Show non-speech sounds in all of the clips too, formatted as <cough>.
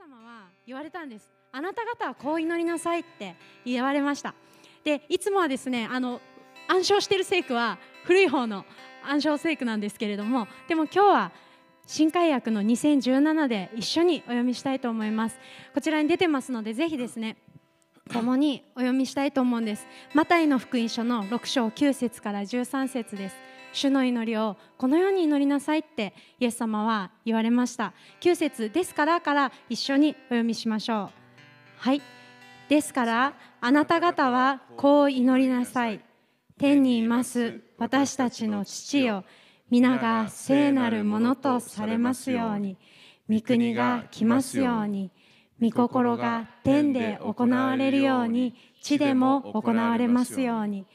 様は言われたんです。あなた方はこう祈りなさいって言われました。でいつもはですねあの暗唱している聖句は古い方の暗唱聖句なんですけれどもでも今日は新海訳の2017で一緒にお読みしたいと思います。こちらに出てますのでぜひですね共にお読みしたいと思うんです。マタイの福音書の6章9節から13節です。主の祈りをこのように祈りなさいってイエス様は言われました。9節ですからから一緒にお読みしましょう。はい。ですからあなた方はこう祈りなさい。天にいます私たちの父よ。皆が聖なるものとされますように。御国が来ますように。御心が天で行われるように。地でも行われますように。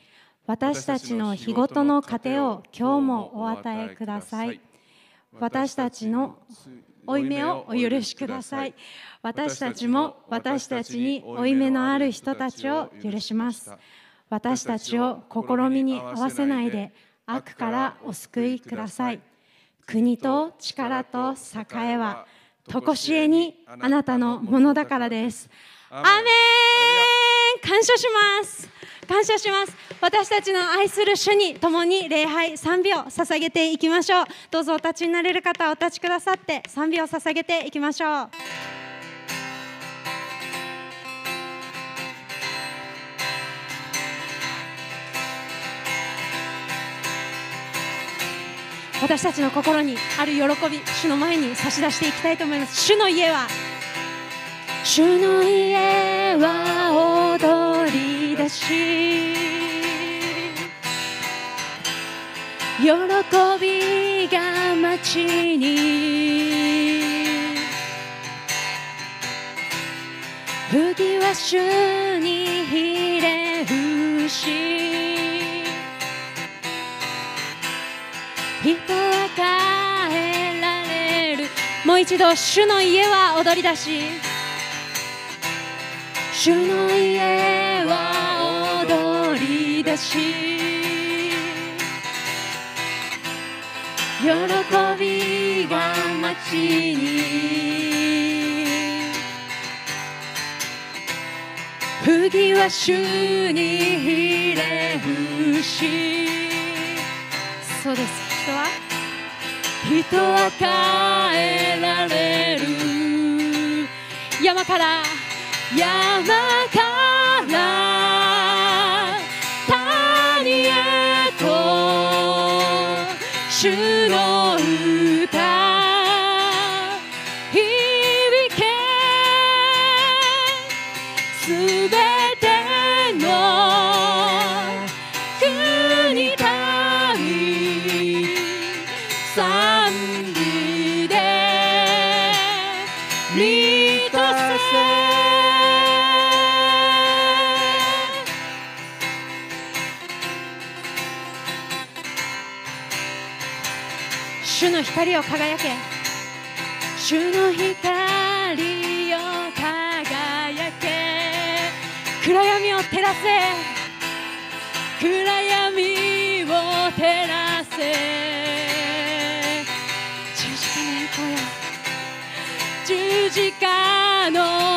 私たちの日ごとの糧を今日もお与えください。私たちの負い目をお許しください。私たちも私たちに負い目のある人たちを許します。私たちを試みに合わせないで悪からお救いください。国と力と栄えは常しえにあなたのものだからです。アメン。感謝します。感謝します。私たちの愛する主に共に礼拝賛美を捧げていきましょう。どうぞお立ちになれる方お立ちくださって賛美を捧げていきましょう。私たちの心にある喜び主の前に差し出していきたいと思います。主の家は。主の家は踊り出し喜びが街に吹は主にひれ伏し。人は変えられる。もう一度主の家は踊り出し。主の家はし喜びが街に釘は主にひれ伏し。そうです。人は人は変えられる山から山からと主の光を輝け。主の光を輝け。暗闇を照らせ。暗闇を照らせ。十字架の栄光よ十字架の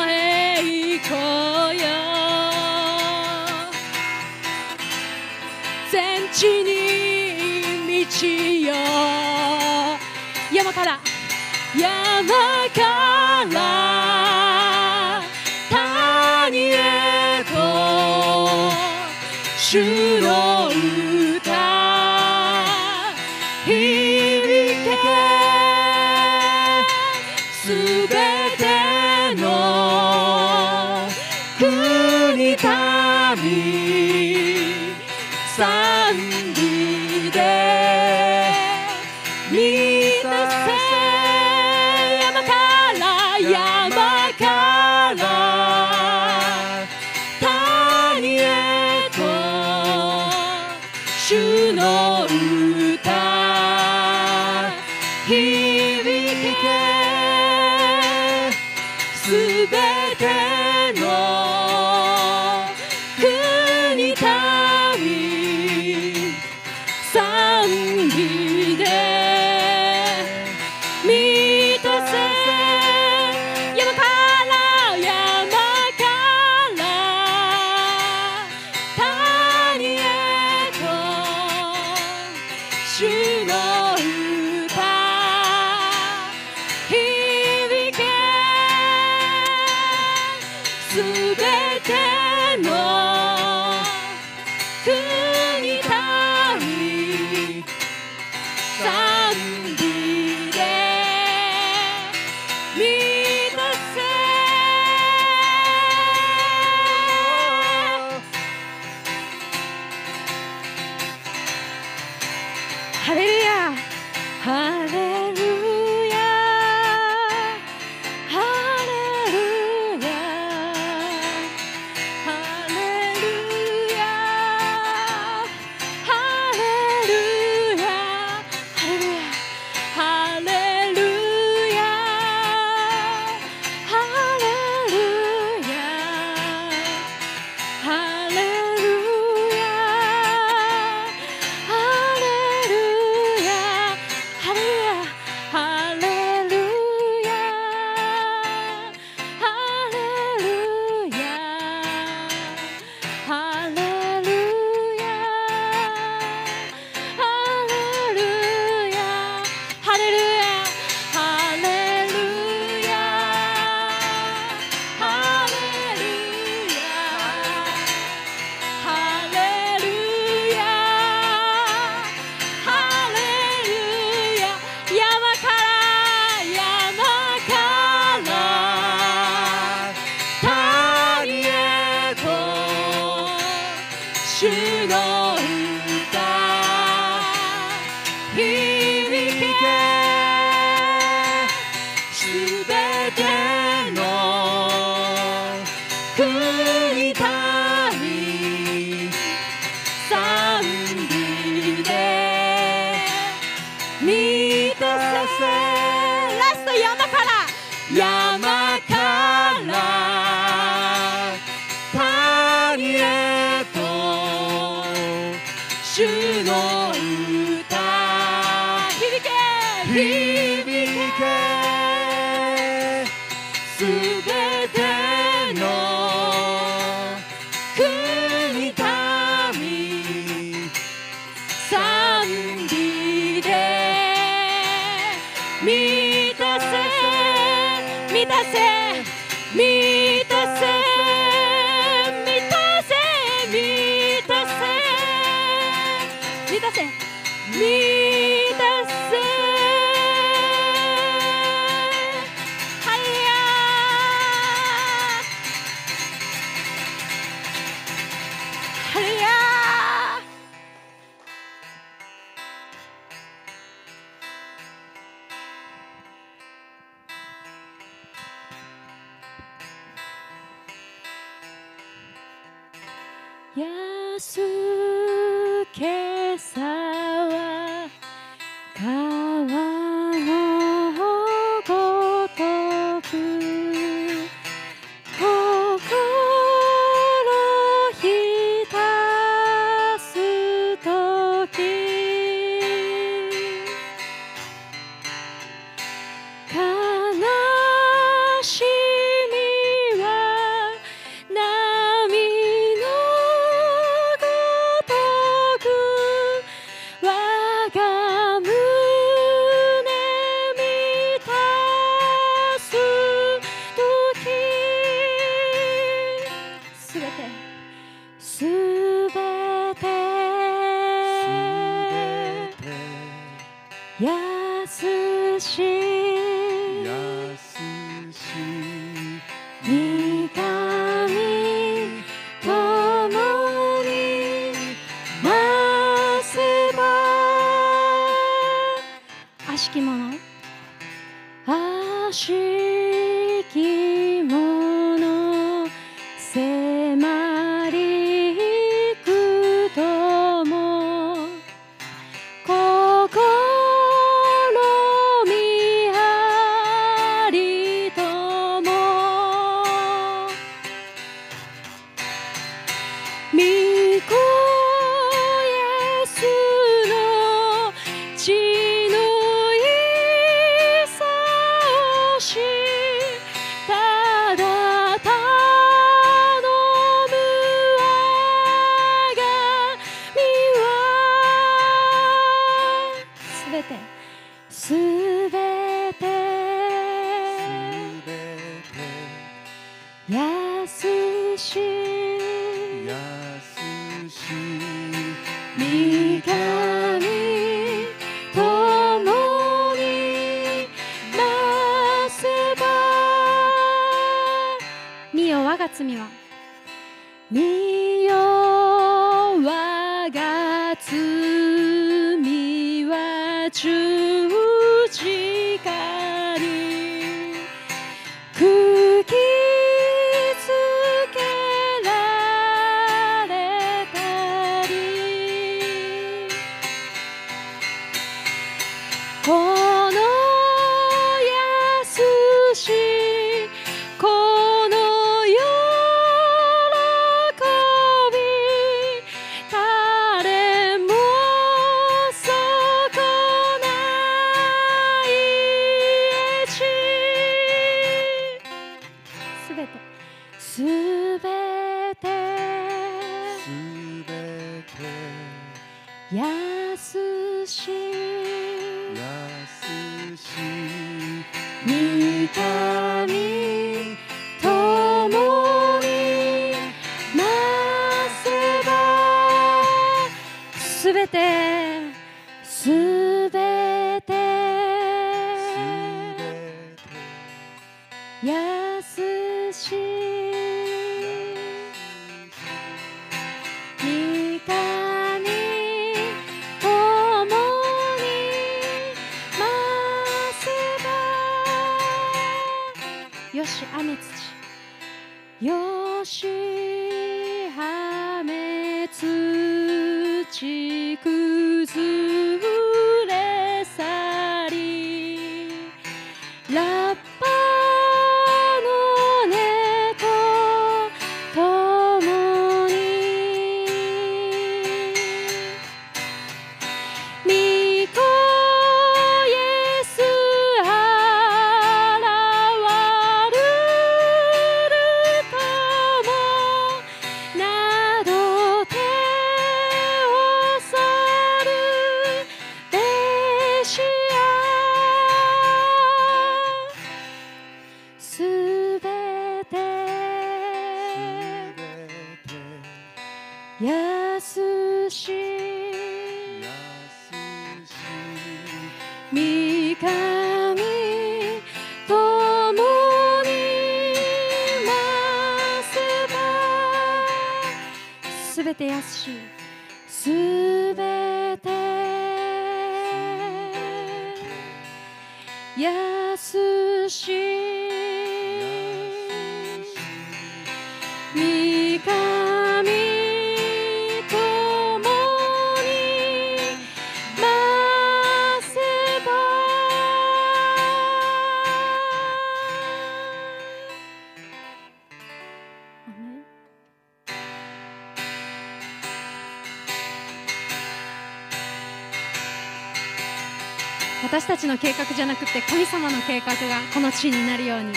の計画じゃなくて神様の計画がこの地になるように。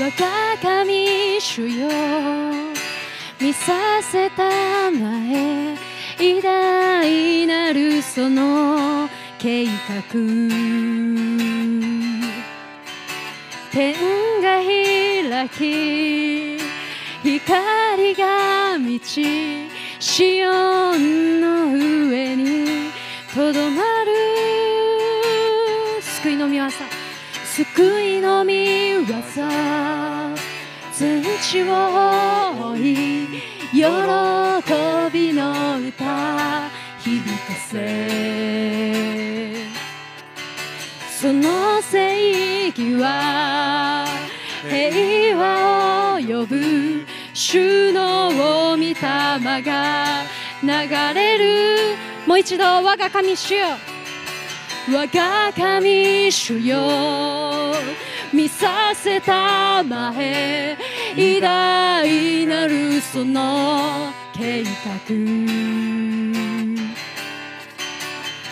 我が神主よ見させたまえ偉大なるその計画。天が開き光が満ちシその正義は平和を呼ぶ主の御霊が流れる。もう一度我が神主よ。我が神主よ。見させたまえ。偉大なるその計画。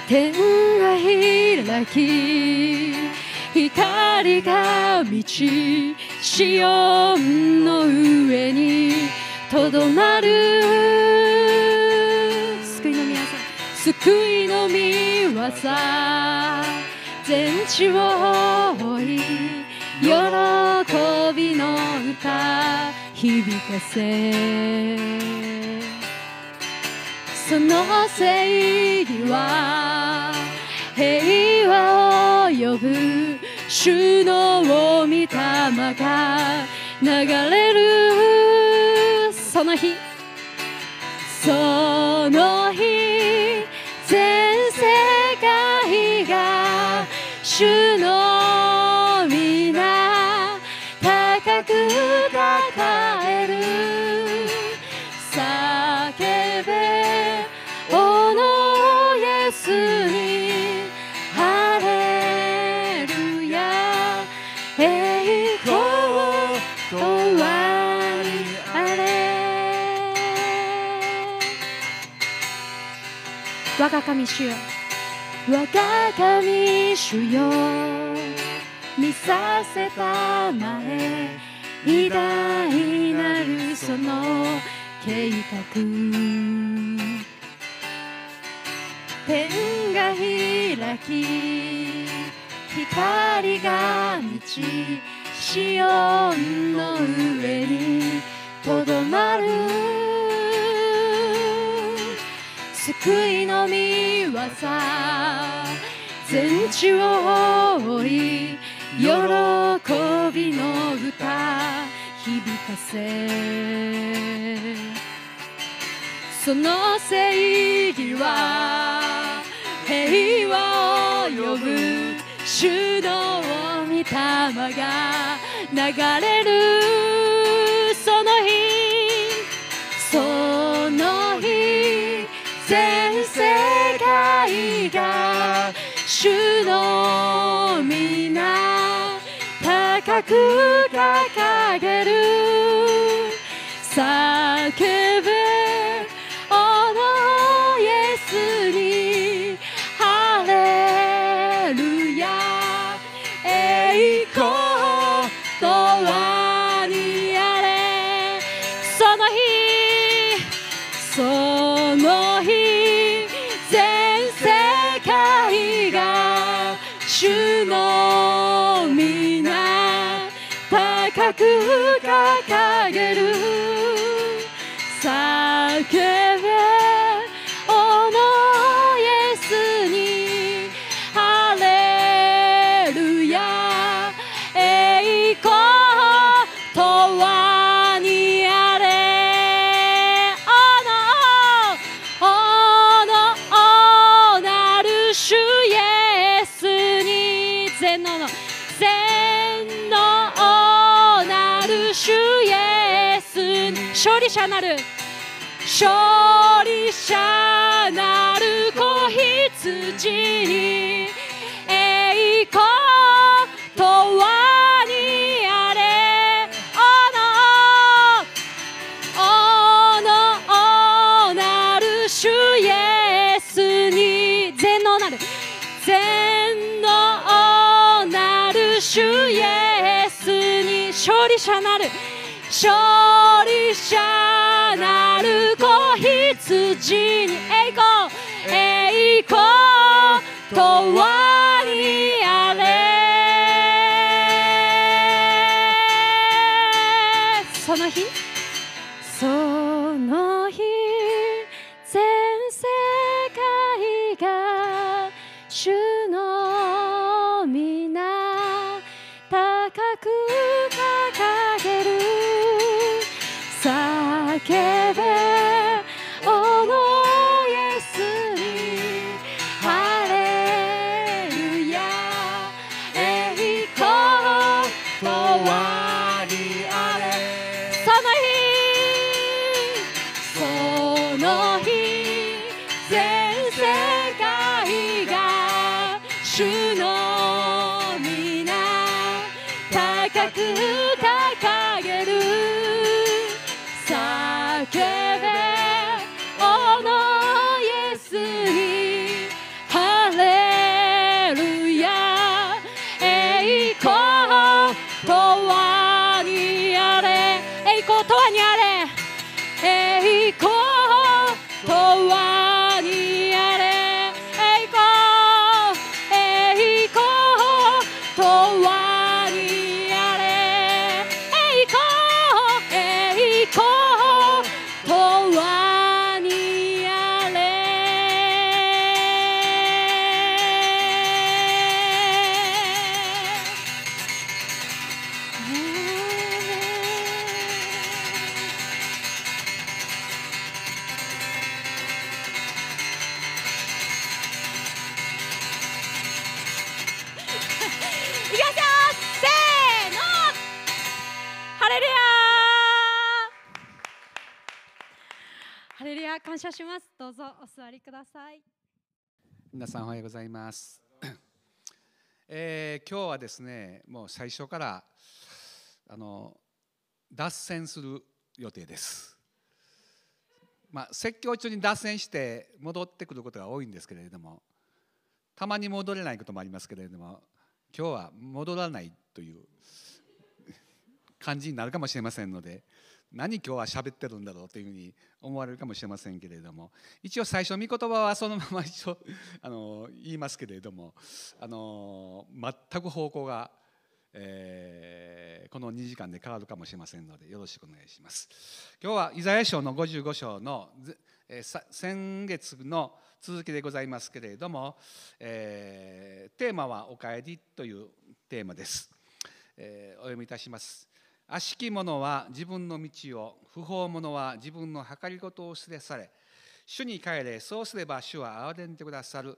天が開き光が満ちシオンの上にとどまる救いの皆さん救いの御業全地を追い喜びの歌響かせその正義は平和を呼ぶ。主の御霊が流れる。その日。その日我が神主よ。我が神主よ。見させたまえ。偉大なるその計画。天が開き。光が満ち。シオンの上に。とどまる。救いの御業全地を追い喜びの歌響かせその正義は平和を呼ぶ主の御霊が流れるく掲げる。く掲げる。者なる子羊に栄光とはにあれ。おのおのおなる主イエスに。全能なる全能なる主イエスに。勝利者なる。勝利者。なる子羊に栄光栄光とは？皆さんおはようございます、<coughs> えー今日はですねもう最初からあの脱線する予定です。まあ説教中に脱線して戻ってくることが多いんですけれどもたまに戻れないこともありますけれども今日は戻らないという <laughs> 感じになるかもしれませんので何今日は喋ってるんだろうというふうに思われるかもしれませんけれども一応最初御言葉はそのまま一応あの言いますけれどもあの全く方向が、えーこの2時間で変わるかもしれませんのでよろしくお願いします。今日はイザヤ書の55章の、えー先月の続きでございますけれども、えーテーマは「おかえり」というテーマです。えーお読みいたします。悪しき者は自分の道を不法者は自分の計りごとを捨てされ。主に帰れそうすれば主は憐れんでくださる、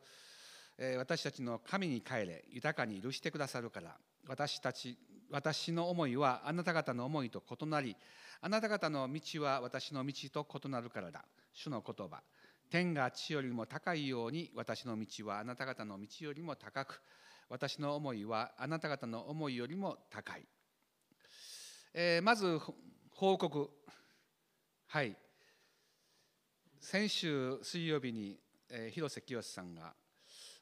私たちの神に帰れ豊かに許してくださるから。私たち私の思いはあなた方の思いと異なりあなた方の道は私の道と異なるからだ。主の言葉。天が地よりも高いように私の道はあなた方の道よりも高く。私の思いはあなた方の思いよりも高い。えーまず報告。はい。先週水曜日に、えー広瀬清さんが、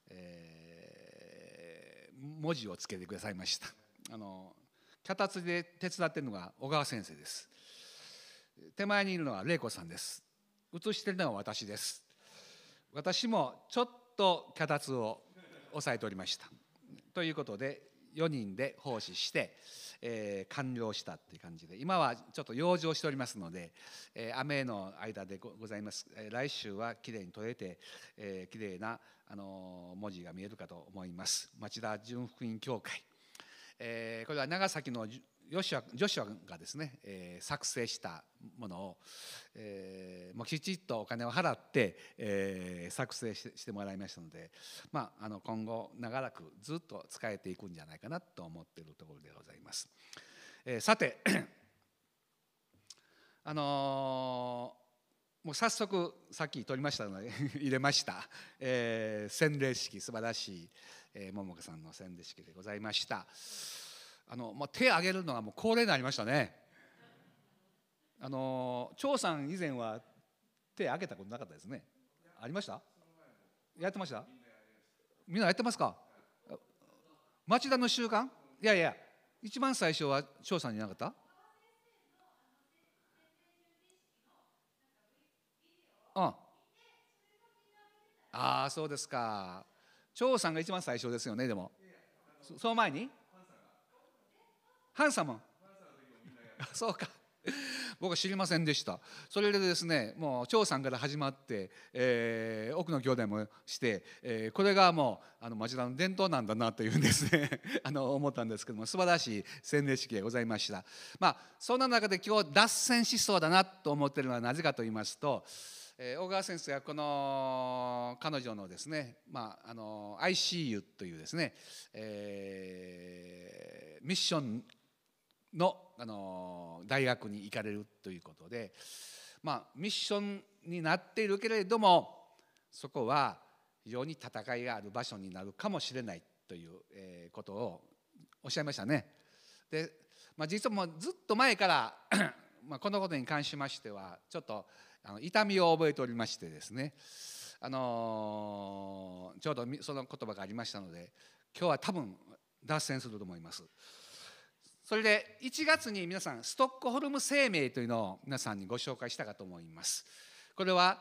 えー文字をつけてくださいました。あの脚立で手伝っているのが小川先生です。手前にいるのは玲子さんです。写しているのは私です。私もちょっと脚立を押さえておりました。ということで4人で奉仕して、えー完了したっていう感じで今はちょっと養生しておりますので、えー雨の間でございます、えー来週はきれいに撮れて、えー、きれいな、あの文字が見えるかと思います。町田純福音教会、えこれは長崎のヨシュアジョシュアがですね、えー作成したものを、えーもうきちっとお金を払って、えー作成してもらいましたので、まあ、あの今後長らくずっと使えていくんじゃないかなと思っているところでございます。えーさてあのもう早速さっき取りましたので <laughs> 入れました、えー洗礼式素晴らしい、えー、桃子さんの洗礼式でございましたあの、まあ、手を挙げるのがもう恒例になりましたね。あの張さん以前は手挙げたことなかったですね。ありました？やってました？みんなやってますか？町田の習慣いやいや一番最初は張さんにいなかった？うんああそうですか。張さんが一番最初ですよねでも。その前に？ハンサム。<laughs> そうか。僕は知りませんでした。それでですねもう張さんから始まって、えー奥の兄弟もして、えーこれがもうあの町田の伝統なんだなというんですね <laughs> あの思ったんですけども素晴らしい洗礼式でございました。まあそんな中で今日脱線しそうだなと思ってるのはなぜかと言いますと、えー小川先生はこの彼女のですね、まあ、あの ICU というですね、えーミッションのあの大学に行かれるということで、まあ、ミッションになっているけれどもそこは非常に戦いがある場所になるかもしれないという、ことをおっしゃいましたね。で、まあ、実はもうずっと前から <coughs> まあこのことに関しましてはちょっとあの痛みを覚えておりましてですね、あのーちょうどその言葉がありましたので今日は多分脱線すると思います。それで1月に皆さんストックホルム声明というのを皆さんにご紹介したかと思います。これは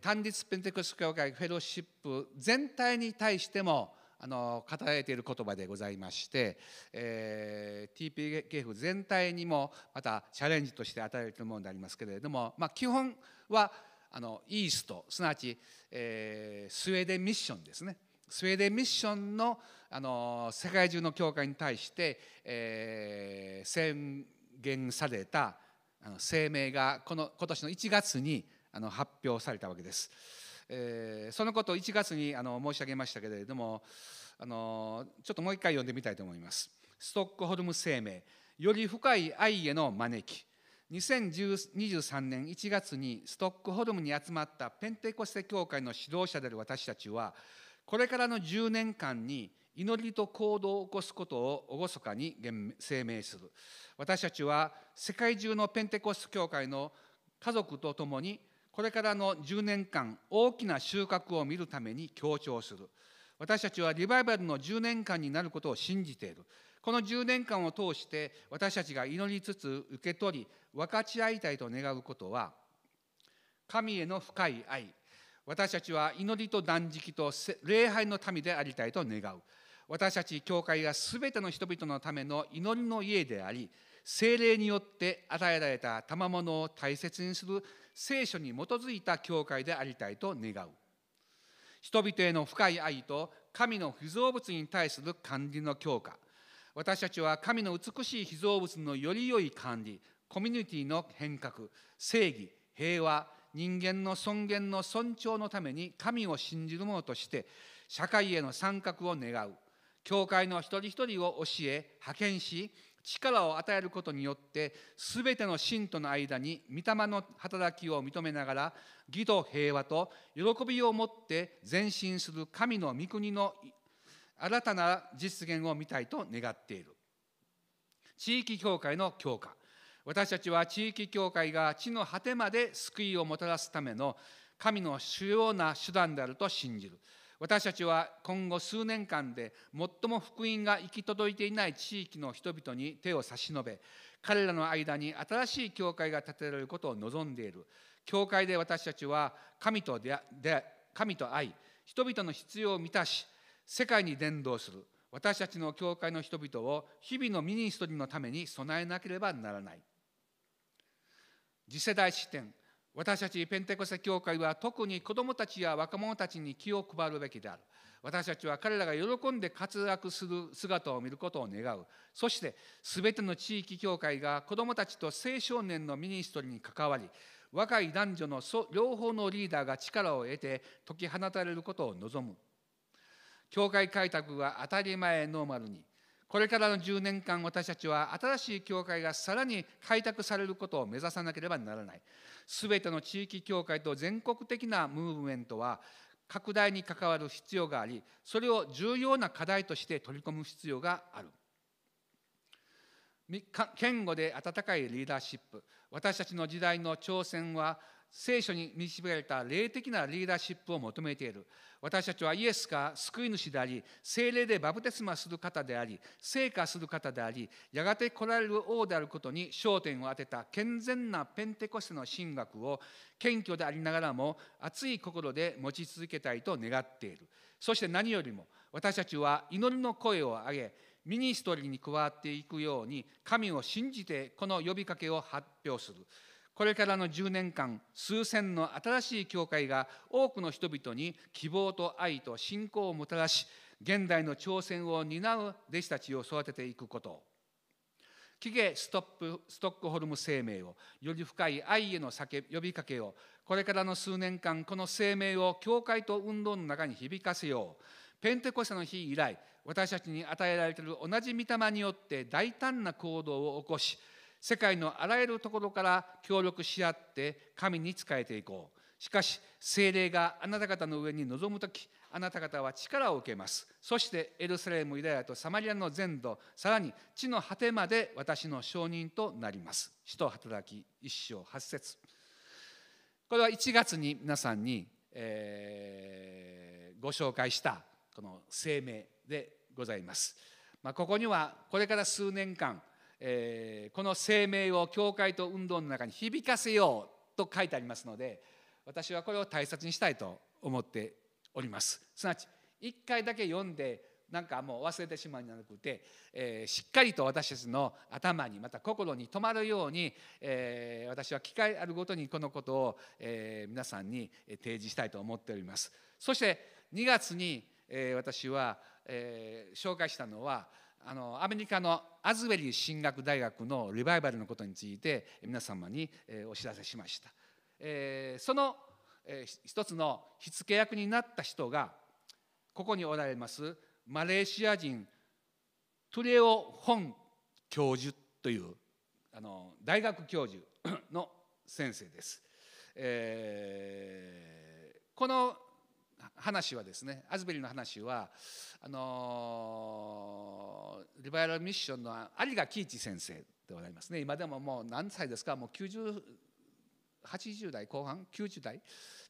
単立ペンテコス教会フェローシップ全体に対してもあの語られている言葉でございまして、えー、TPKF 全体にもまたチャレンジとして与えられているものでありますけれども、まあ、基本はあのイーストすなわち、えースウェーデンミッションですねスウェーデンミッションのあの世界中の教会に対して、えー宣言されたあの声明がこの今年の1月にあの発表されたわけです。えーそのことを1月にあの申し上げましたけれどもあのちょっともう一回読んでみたいと思います。ストックホルム声明より深い愛への招き2023年1月にストックホルムに集まったペンテコステ教会の指導者である私たちはこれからの10年間に祈りと行動を起こすことを厳かに声明する。私たちは世界中のペンテコステ教会の家族と共にこれからの10年間大きな収穫を見るために強調する。私たちはリバイバルの10年間になることを信じている。この10年間を通して私たちが祈りつつ受け取り分かち合いたいと願うことは神への深い愛。私たちは祈りと断食と礼拝の民でありたいと願う。私たち教会が全ての人々のための祈りの家であり精霊によって与えられた賜物を大切にする聖書に基づいた教会でありたいと願う。人々への深い愛と神の被造物に対する管理の強化。私たちは神の美しい被造物のより良い管理コミュニティの変革正義平和人間の尊厳の尊重のために神を信じる者として社会への参画を願う。教会の一人一人を教え派遣し力を与えることによって全ての信徒の間に御霊の働きを認めながら義と平和と喜びを持って前進する神の御国の新たな実現を見たいと願っている。地域教会の強化。私たちは地域教会が地の果てまで救いをもたらすための神の主要な手段であると信じる。私たちは今後数年間で最も福音が行き届いていない地域の人々に手を差し伸べ彼らの間に新しい教会が建てられることを望んでいる。教会で私たちは神と出神と愛人々の必要を満たし世界に伝道する。私たちの教会の人々を日々のミニストリーのために備えなければならない。次世代視点私たちペンテコステ教会は特に子どもたちや若者たちに気を配るべきである。私たちは彼らが喜んで活躍する姿を見ることを願う。そして全ての地域教会が子どもたちと青少年のミニストリーに関わり若い男女の両方のリーダーが力を得て解き放たれることを望む。教会開拓が当たり前ノーマルにこれからの10年間私たちは新しい教会がさらに開拓されることを目指さなければならない。全ての地域教会と全国的なムーブメントは拡大に関わる必要がありそれを重要な課題として取り込む必要がある。堅固で温かいリーダーシップ。私たちの時代の挑戦は聖書に導かれた霊的なリーダーシップを求めている。私たちはイエスが救い主であり精霊でバプテスマする方であり成果する方でありやがて来られる王であることに焦点を当てた健全なペンテコステの神学を謙虚でありながらも熱い心で持ち続けたいと願っている。そして何よりも私たちは祈りの声を上げミニストリーに加わっていくように神を信じてこの呼びかけを発表する。これからの10年間数千の新しい教会が多くの人々に希望と愛と信仰をもたらし現代の挑戦を担う弟子たちを育てていくこと。キゲストップストックホルム生命をより深い愛への叫呼びかけをこれからの数年間この生命を教会と運動の中に響かせよう。ペンテコステの日以来私たちに与えられている同じ御霊によって大胆な行動を起こし世界のあらゆるところから協力し合って神に仕えていこう。しかし精霊があなた方の上に臨む時あなた方は力を受けます。そしてエルサレムユダヤとサマリアの全土さらに地の果てまで私の証人となります。使徒働き一章八節。これは1月に皆さんに、えー、ご紹介したこの声明でございます、まあ、ここにはこれから数年間えー、この声明を教会と運動の中に響かせようと書いてありますので私はこれを大切にしたいと思っております。すなわち一回だけ読んでなんかもう忘れてしまうんじゃなくて、えー、しっかりと私たちの頭にまた心に留まるように、えー、私は機会あるごとにこのことを、えー、皆さんに提示したいと思っております。そして2月に、え、私は、え、紹介したのはあのアメリカのアズウェリー進学大学のリバイバルのことについて皆様に、えお知らせしました、えその、え一つの火付け役になった人がここにおられますマレーシア人トゥレオ・ホン教授というあの大学教授の先生です。えーこの話はですねアズベリーの話はあのーリバイラルミッションの有賀喜一先生でございますね。今でももう何歳ですか？もう90 80代後半？90代？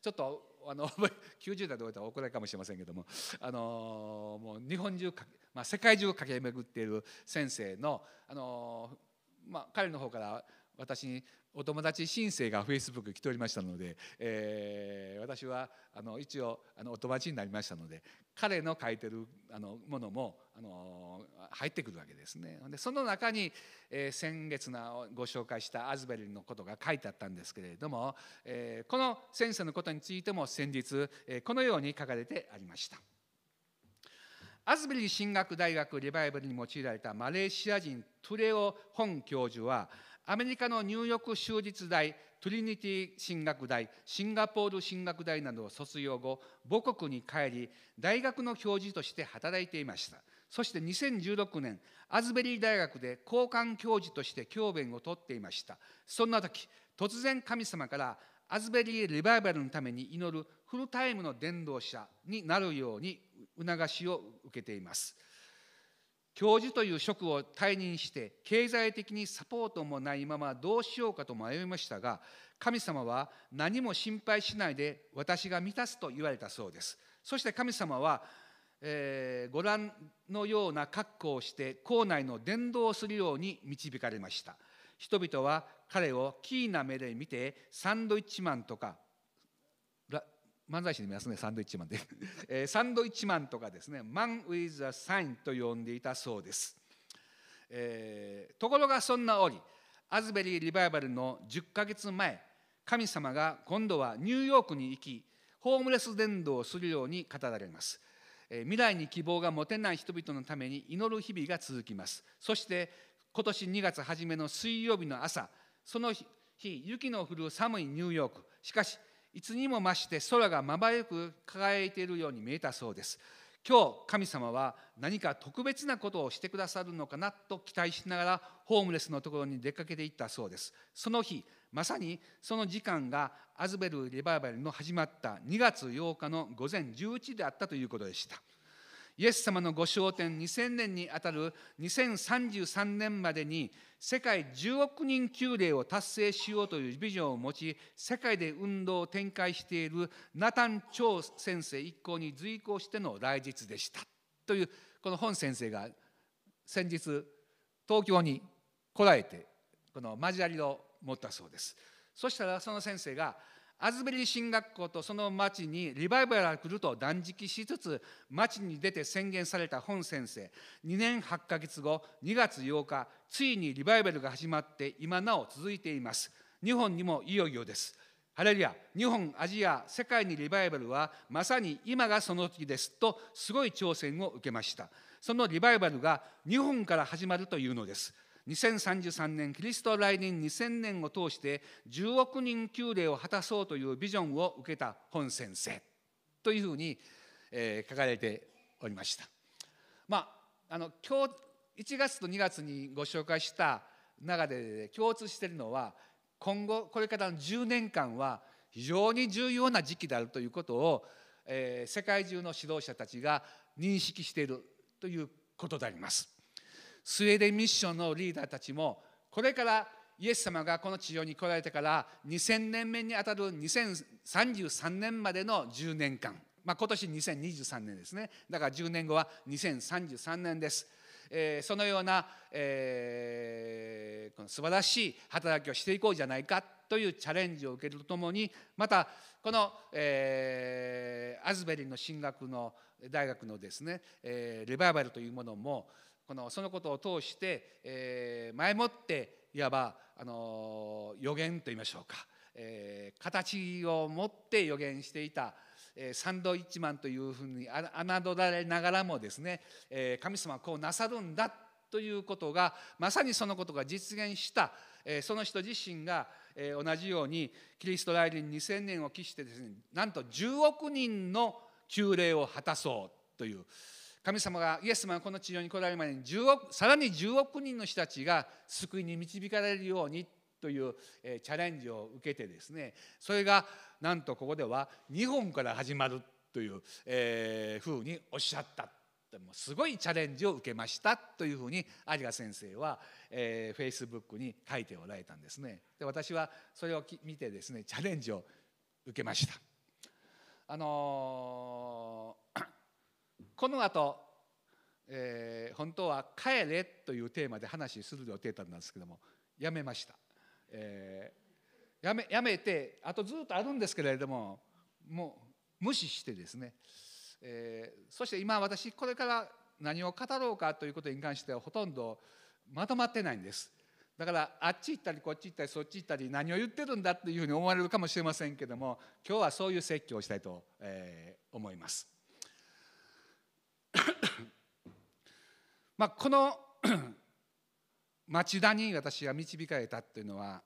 ちょっとあの <laughs> 90代で終えたら怒られかもしれませんけども、あのもう日本中か、まあ、世界中を駆け巡っている先生の、あのまあ、彼の方から私にお友達申請がフェイスブック来ておりましたので、えー私はあの一応あのお友達になりましたので彼の書いてるあのものもあの入ってくるわけですね。でその中に、えー先月のご紹介したアズベリのことが書いてあったんですけれども、えーこの先生のことについても先日、えーこのように書かれてありました。アズベリー神学大学リバイバルに用いられたマレーシア人トゥレオ・ホン教授はアメリカのニューヨーク州立大トリニティ神学大シンガポール神学大などを卒業後母国に帰り大学の教授として働いていました。そして2016年アズベリー大学で交換教授として教鞭をとっていました。そんな時突然神様からアズベリーリバイバルのために祈るフルタイムの伝道者になるように促しを受けています。教授という職を退任して経済的にサポートもないままどうしようかと迷いましたが神様は何も心配しないで私が満たすと言われたそうです。そして神様は、えーご覧のような格好をして校内の伝道をするように導かれました。人々は彼をキーな目で見てサンドイッチマンとか漫才師で見ますねサンドイッチマンで、<laughs> えーサンドイッチマンとかですねマン・ウィズ・サインと呼んでいたそうです、えーところがそんな折アズベリー・リバイバルの10ヶ月前神様が今度はニューヨークに行きホームレス伝道をするように語られます。えー未来に希望が持てない人々のために祈る日々が続きます。そして今年2月初めの水曜日の朝その日雪の降る寒いニューヨーク。しかしいつにも増して空がまばゆく輝いているように見えたそうです。今日神様は何か特別なことをしてくださるのかなと期待しながらホームレスのところに出かけていったそうです。その日まさにその時間がアズベルリバイバルの始まった2月8日の午前11時であったということでした。イエス様のご昇天2000年にあたる2033年までに世界10億人級例を達成しようというビジョンを持ち世界で運動を展開しているナタン・チョウ先生一行に随行しての来日でしたというこの本先生が先日東京に来られてこの交わりを持ったそうです。そしたらその先生がアズベリー進学校とその町にリバイバルが来ると断食しつつ町に出て宣言された本先生。2年8ヶ月後2月8日ついにリバイバルが始まって今なお続いています。日本にもいよいよです。ハレルヤ日本アジア世界にリバイバルはまさに今がその時です。とすごい挑戦を受けました。そのリバイバルが日本から始まるというのです。2033年キリスト来年2000年を通して10億人級例を果たそうというビジョンを受けた本先生というふうに、えー書かれておりました。まあ、あの今日1月と2月にご紹介した中で共通しているのは今後これからの10年間は非常に重要な時期であるということを、えー世界中の指導者たちが認識しているということであります。スウェーデンミッションのリーダーたちもこれからイエス様がこの地上に来られてから2000年目にあたる2033年までの10年間、まあ、今年2023年ですねだから10年後は2033年です。えーそのような、えーこの素晴らしい働きをしていこうじゃないかというチャレンジを受けるとともにまたこの、えーアズベリーの進学の大学のですね、えーリバイバルというものもこのそのことを通して、えー前もっていわば、あの予言といいましょうか、えー形を持って予言していた、えーサンドイッチマンというふうに侮られながらもですね、えー神様はこうなさるんだということがまさにそのことが実現した、えーその人自身が、えー同じようにキリスト来年2000年を期してですねなんと10億人の旧礼を果たそうという神様がイエス様がこの地上に来られる前に10億さらに10億人の人たちが救いに導かれるようにという、チャレンジを受けてですねそれがなんとここでは日本から始まるという、ふうにおっしゃったもすごいチャレンジを受けましたというふうに有賀先生は、えー、フェイスブックに書いておられたんですね。で私はそれを見てですねチャレンジを受けました。あのーこの後、えー本当は「帰れ」というテーマで話する予定だったんですけどもやめました、えーやめやめてあとずっとあるんですけれどももう無視してですね、えーそして今私これから何を語ろうかということに関してはほとんどまとまってないんです。だからあっち行ったりこっち行ったりそっち行ったり何を言ってるんだっていうふうに思われるかもしれませんけども今日はそういう説教をしたいと、えー思います。まあこの <clears throat> 町田に私が導かれたというのは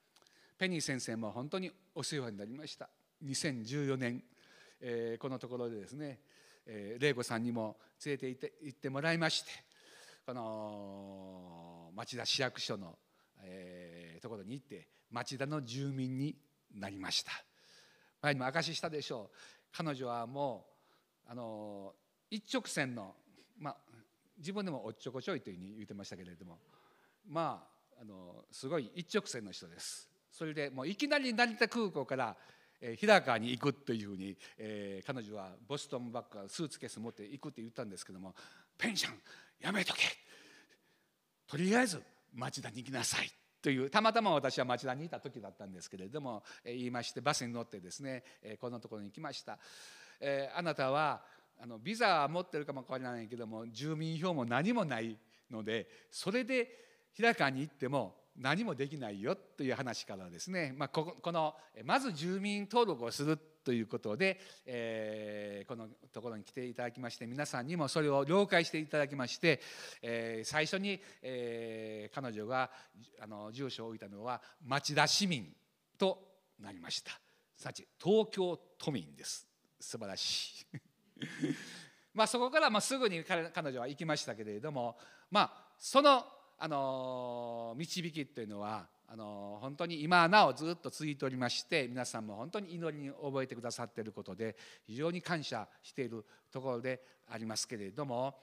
<clears throat> ペニー先生も本当にお世話になりました。2014年、えーこのところでですね、えー、玲子さんにも連れて行って行ってもらいましてこの町田市役所の、えーところに行って町田の住民になりました。前にも証ししたでしょう。彼女はもうあの一直線の、まあ、自分でもおっちょこちょいというふうに言ってましたけれども。まああのすごい一直線の人です。それでもういきなり成田空港から、日高に行くというふうに、えー彼女はボストンバッグスーツケース持って行くって言ったんですけども「ペンションやめとけ」とりあえず町田に行きなさい。というたまたま私は町田にいた時だったんですけれども、えー言いましてバスに乗ってですね、えーこのところに来ました、えーあなたはあのビザは持ってるかもわからないけども住民票も何もないのでそれで日高に行っても何もできないよという話からですね、まあ、ここのまず住民登録をするということで、えーこのところに来ていただきまして皆さんにもそれを了解していただきまして、えー最初に、えー彼女があの住所を置いたのは町田市民となりました。さち東京都民です。素晴らしい。<laughs> まあそこからまあすぐに彼女は行きましたけれどもまあその、あの導きというのはあの本当に今なおずっと続いておりまして皆さんも本当に祈りに覚えてくださっていることで非常に感謝しているところでありますけれども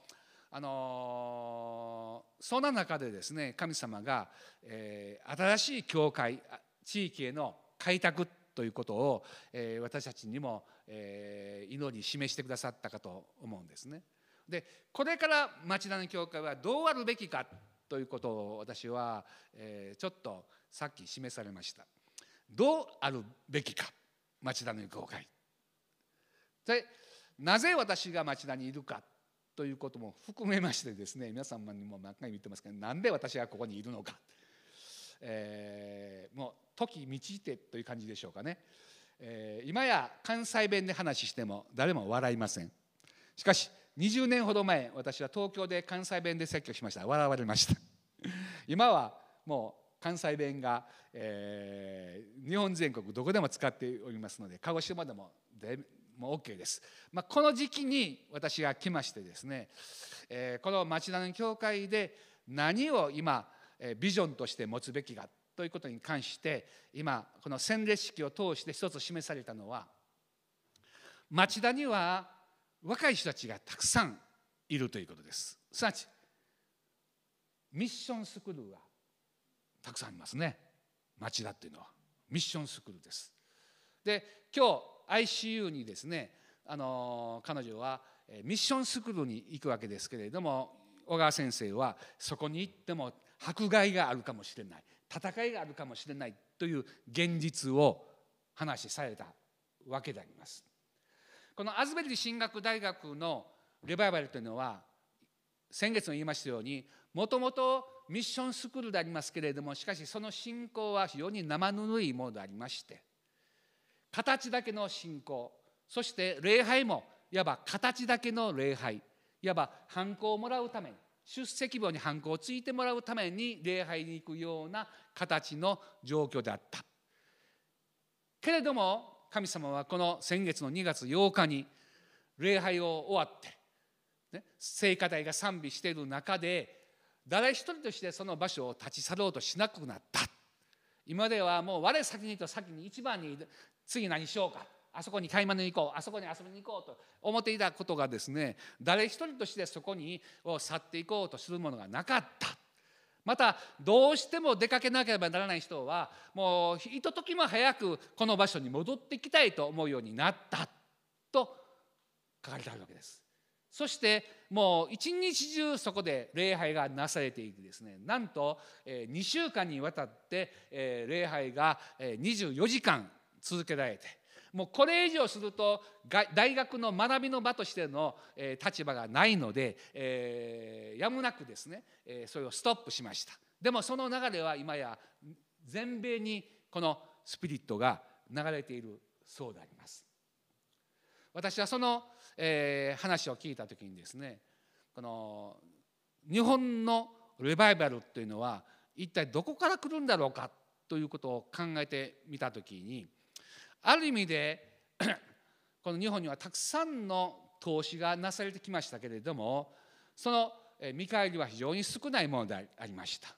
あのそんな中でですね神様が、えー新しい教会地域への開拓ということを、えー私たちにも、えー祈り示してくださったかと思うんですね。でこれから町田の教会はどうあるべきかということを私は、えーちょっとさっき示されました。どうあるべきか町田の教会。でなぜ私が町田にいるかということも含めましてですね皆様にも何回も言ってますけどなんで私がここにいるのか、えーもう時満ちてという感じでしょうかね、えー今や関西弁で話しても誰も笑いません。しかし20年ほど前私は東京で関西弁で説教しました。笑われました。<laughs> 今はもう関西弁が、えー日本全国どこでも使っておりますので鹿児島でもでもう OK です、まあ、この時期に私が来ましてですね、えーこの町田の教会で何を今、ビジョンとして持つべきかということに関して今この洗礼式を通して一つ示されたのは町田には若い人たちがたくさんいるということです。すなわちミッションスクールがたくさんありますね。町田っていうのは。ミッションスクールです。で今日 ICU にですねあの彼女はミッションスクールに行くわけですけれども小川先生はそこに行っても迫害があるかもしれない。戦いがあるかもしれないという現実を話しされたわけであります。このアズベリ進学大学のレバイバルというのは先月も言いましたようにもともとミッションスクールでありますけれどもしかしその信仰は非常に生ぬるいものでありまして形だけの信仰そして礼拝もいわば形だけの礼拝いわば反抗をもらうために出席簿に反抗をついてもらうために礼拝に行くような形の状況であった。けれども神様はこの先月の2月8日に礼拝を終わってね、聖歌隊が賛美している中で誰一人としてその場所を立ち去ろうとしなくなった。今ではもう我先にと先に一番に次何しようか。あそこに買い物に行こうあそこに遊びに行こうと思っていたことがですね誰一人としてそこにを去っていこうとするものがなかった。またどうしても出かけなければならない人はもうひとときも早くこの場所に戻ってきたいと思うようになった。と書かれてあるわけです。そしてもう一日中そこで礼拝がなされていくですねなんと2週間にわたって礼拝が24時間続けられてもうこれ以上すると大学の学びの場としての立場がないので、えー、やむなくですねそれをストップしました。でもその流れは今や全米にこのスピリットが流れているそうであります。私はその、えー、話を聞いた時にですねこの日本のリバイバルというのは一体どこから来るんだろうかということを考えてみた時にある意味で <clears throat> この日本にはたくさんの投資がなされてきましたけれどもその見返りは非常に少ないものでありました。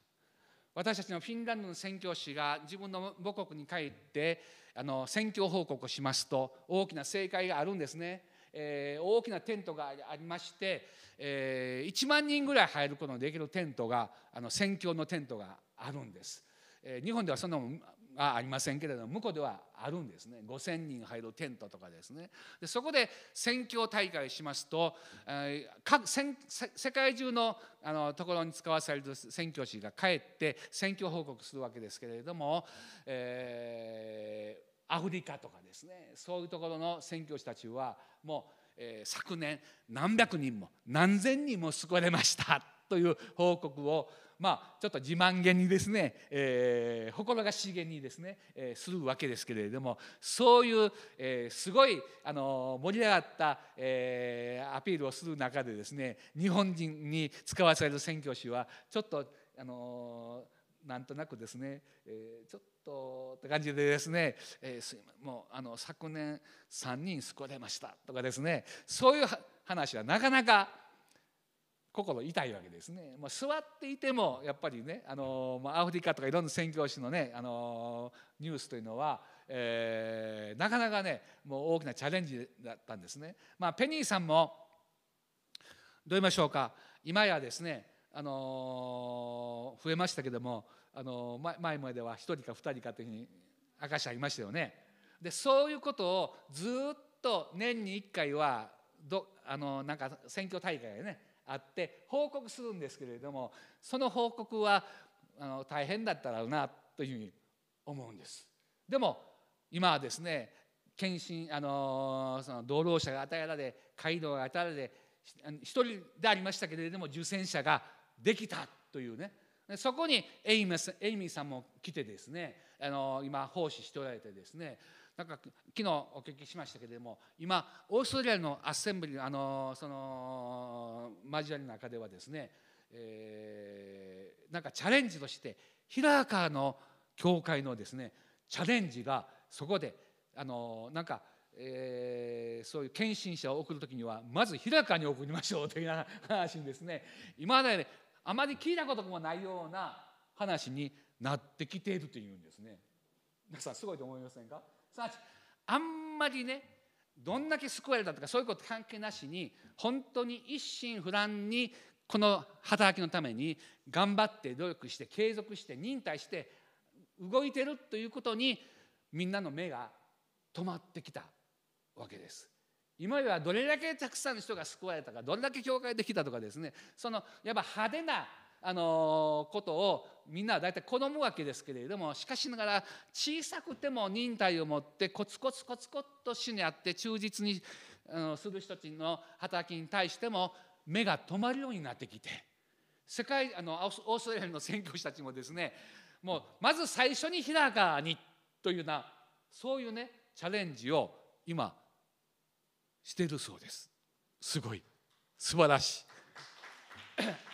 私たちのフィンランドの宣教師が自分の母国に帰ってあの宣教報告をしますと大きな正解があるんですね、えー、大きなテントがありまして、えー、1万人ぐらい入ることのできるテントがあの宣教のテントがあるんです、えー、日本ではそんなもありませんけれども向こうではあるんですね。5,000人入るテントとかですね。でそこで宣教大会しますと、えー、各世界中のあのところに使わされる宣教師が帰って宣教報告するわけですけれども、えー、アフリカとかですね。そういうところの宣教師たちはもう、えー、昨年何百人も何千人も救われましたという報告をまあ、ちょっと自慢げにですね、えー、誇らしげにですね、えー、するわけですけれどもそういう、えー、すごいあの盛り上がった、えー、アピールをする中でですね日本人に使わされる宣教師はちょっとあのなんとなくですね、えー、ちょっとって感じでですね、えー、もうあの昨年3人救われましたとかですねそういう話はなかなか心痛いわけですね。まあ、座っていてもやっぱりねあの、まあ、アフリカとかいろんな宣教師のねあのニュースというのは、えー、なかなかねもう大きなチャレンジだったんですね。まあ、ペニーさんもどう言いましょうか今やですねあの増えましたけどもあの前までは1人か2人かというふうに明かしてありましたよね。でそういうことをずっと年に1回はどあのなんか選挙大会でねあって報告するんですけれどもその報告はあの大変だったらなというふうに思うんです。でも今はですね検診あのその道路者が与えられ街道が与えられ一人でありましたけれども受選者ができたというねそこにエイミーさんも来てですねあの今奉仕しておられてですねなんか昨日お聞きしましたけれども今オーストラリアのアッセンブリあのその交わりの中ではですね、えー、なんかチャレンジとして平川の教会のですねチャレンジがそこであのなんか、えー、そういう献身者を送る時にはまず平川に送りましょうという話にですね今まで、ね、あまり聞いたこともないような話になってきているというんですね。皆さんすごいと思いませんか？すなわちあんまりねどんだけ救われたとかそういうこと関係なしに本当に一心不乱にこの働きのために頑張って努力して継続して忍耐して動いてるということにみんなの目が止まってきたわけです。今ではどれだけたくさんの人が救われたかどれだけ教会できたとかですねそのやっぱ派手なあのことをみんなは大体好むわけですけれどもしかしながら小さくても忍耐を持ってコツコツコツコツと主にあって忠実にする人たちの働きに対しても目が止まるようになってきて世界あのオーストラリアの宣教師たちもですねもうまず最初に平川にというなそういうねチャレンジを今してるそうです。すごい。素晴らしい。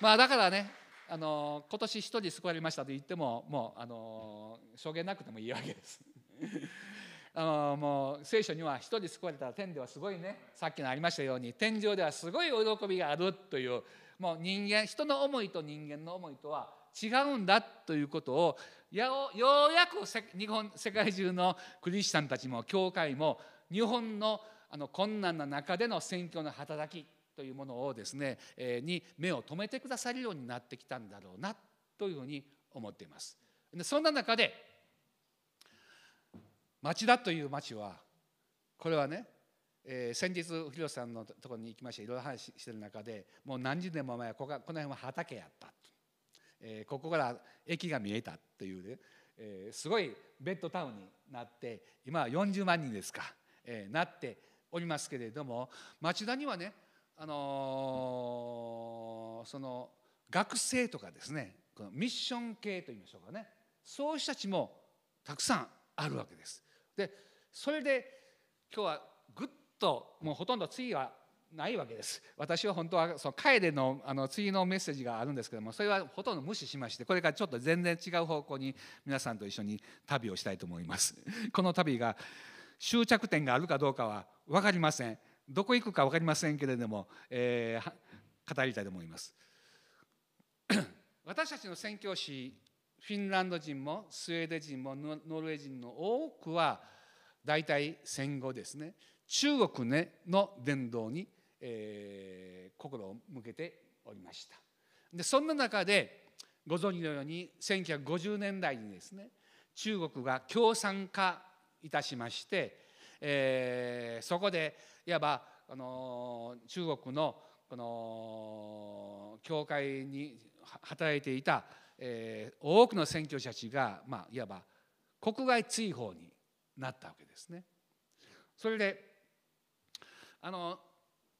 まあだからねあの今年一人救われましたと言ってももうあの証言なくてもいいわけです。<laughs> あのもう聖書には一人救われたら天ではすごいねさっきのありましたように天上ではすごい喜びがあるというもう人間人の思いと人間の思いとは違うんだということをやおようやくせ日本世界中のクリスチャンたちも教会も日本のあの困難な中での宣教の働きというものをですね、えに目を留めてくださるようになってきたんだろうなというふうに思っています。でそんな中で町田という町はこれはね、えー先日広瀬さんのところに行きましていろいろ話してる中でもう何十年も前はこここの辺は畑やったと、えーここから駅が見えたっていうね、えーすごいベッドタウンになって今は40万人ですか、えーなっておりますけれども町田にはね、あのその学生とかですねこのミッション系といいましょうかね。そういう人たちもたくさんあるわけです。でそれで今日はぐっともうほとんど次はないわけです。私は本当はその帰れのあの次のメッセージがあるんですけどもそれはほとんど無視しましてこれからちょっと全然違う方向に皆さんと一緒に旅をしたいと思います。この旅が終着点があるかどうかは分かりません。どこ行くか分かりませんけれども、えー語りたいと思います。<coughs> 私たちの宣教師フィンランド人もスウェーデン人もノノルウェー人の多くは大体戦後ですね。中国ねの伝道に、えー心を向けておりました。でそんな中でご存知のように1950年代にですね中国が共産化いたしまして、えーそこでいわば、あの中国のこの教会に働いていた、えー多くの宣教者たちが、まあ、いわば国外追放になったわけですね。それであの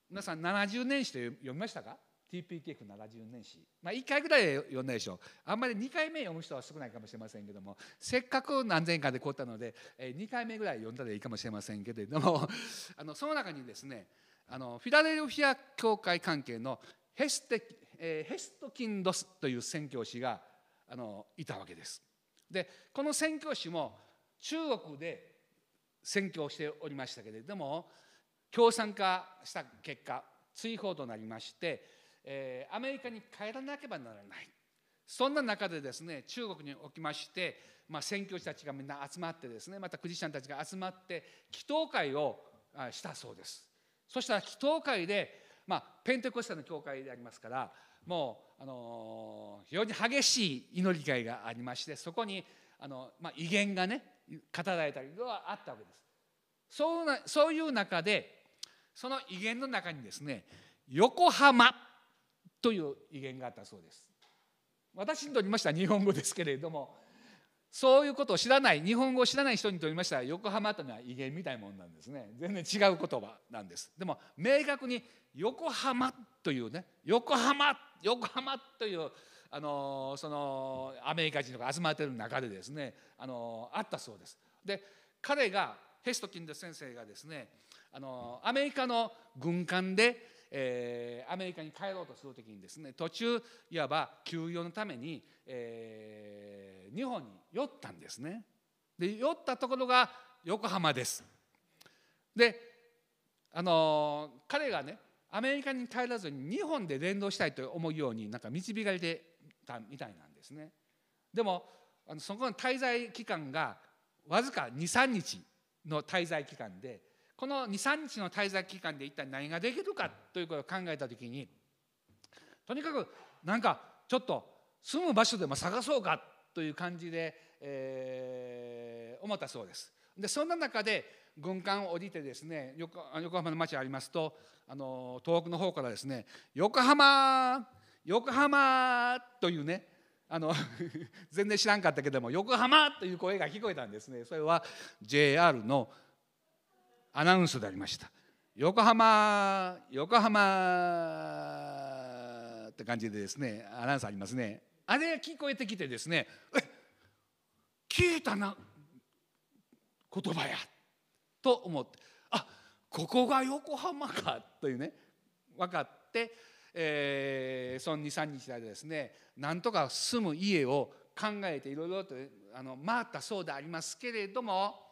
皆さん70年史と読みましたか？TPKF70 年史、まあ、1回ぐらい読んだでしょう。あんまり2回目読む人は少ないかもしれませんけども。せっかく何千回でこったのでえー2回目ぐらい読んだらいいかもしれませんけれども。<laughs> あのその中にですねあのフィラデルフィア教会関係のヘステ、えーヘストキンドスという宣教師があのいたわけです。でこの宣教師も中国で宣教しておりましたけれども共産化した結果追放となりまして、えーアメリカに帰らなければならない。そんな中でですね中国におきまして、まあ、宣教師たちがみんな集まってですねまたクリスチャンたちが集まって祈祷会をしたそうです。そしたら祈祷会で、まあ、ペンテコステの教会でありますからもう、あの非常に激しい祈り会がありましてそこにあの、まあ、威厳がね語られたりはあったわけです。そうなそういう中でその威厳の中にですね横浜という威厳があったそうです。私にとりましては日本語ですけれどもそういうことを知らない日本語を知らない人にとりましては横浜というのは威厳みたいなものなんですね。全然違う言葉なんです。でも明確に横浜というね横浜横浜というあのそのアメリカ人とか集まっている中でですねあのあったそうです。で彼がヘストキンド先生がですねあのアメリカの軍艦で、えーアメリカに帰ろうとする時にですね途中いわば休養のために、えー日本に寄ったんですね。で寄ったところが横浜です。であの彼がねアメリカに帰らずに日本で伝道したいと思うようになんか導かれてたみたいなんですね。でもあのそこの滞在期間がわずか23日の滞在期間でこの23日の滞在期間で一体何ができるかということを考えた時にとにかくなんかちょっと住む場所でも探そうかという感じで、えー思ったそうです。でそんな中で軍艦を降りてですね横横浜の町ありますとあの東北の方からですね「横浜横浜」というねあの <laughs> 全然知らんかったけども「横浜」という声が聞こえたんですねそれは JR のアナウンスでありました。横浜横浜って感じでですねアナウンスありますね。あれが聞こえてきてですねえ聞いたな言葉やと思って。あここが横浜かというね分かって、えーその23日でですねなんとか住む家を考えていろいろとあの回ったそうでありますけれども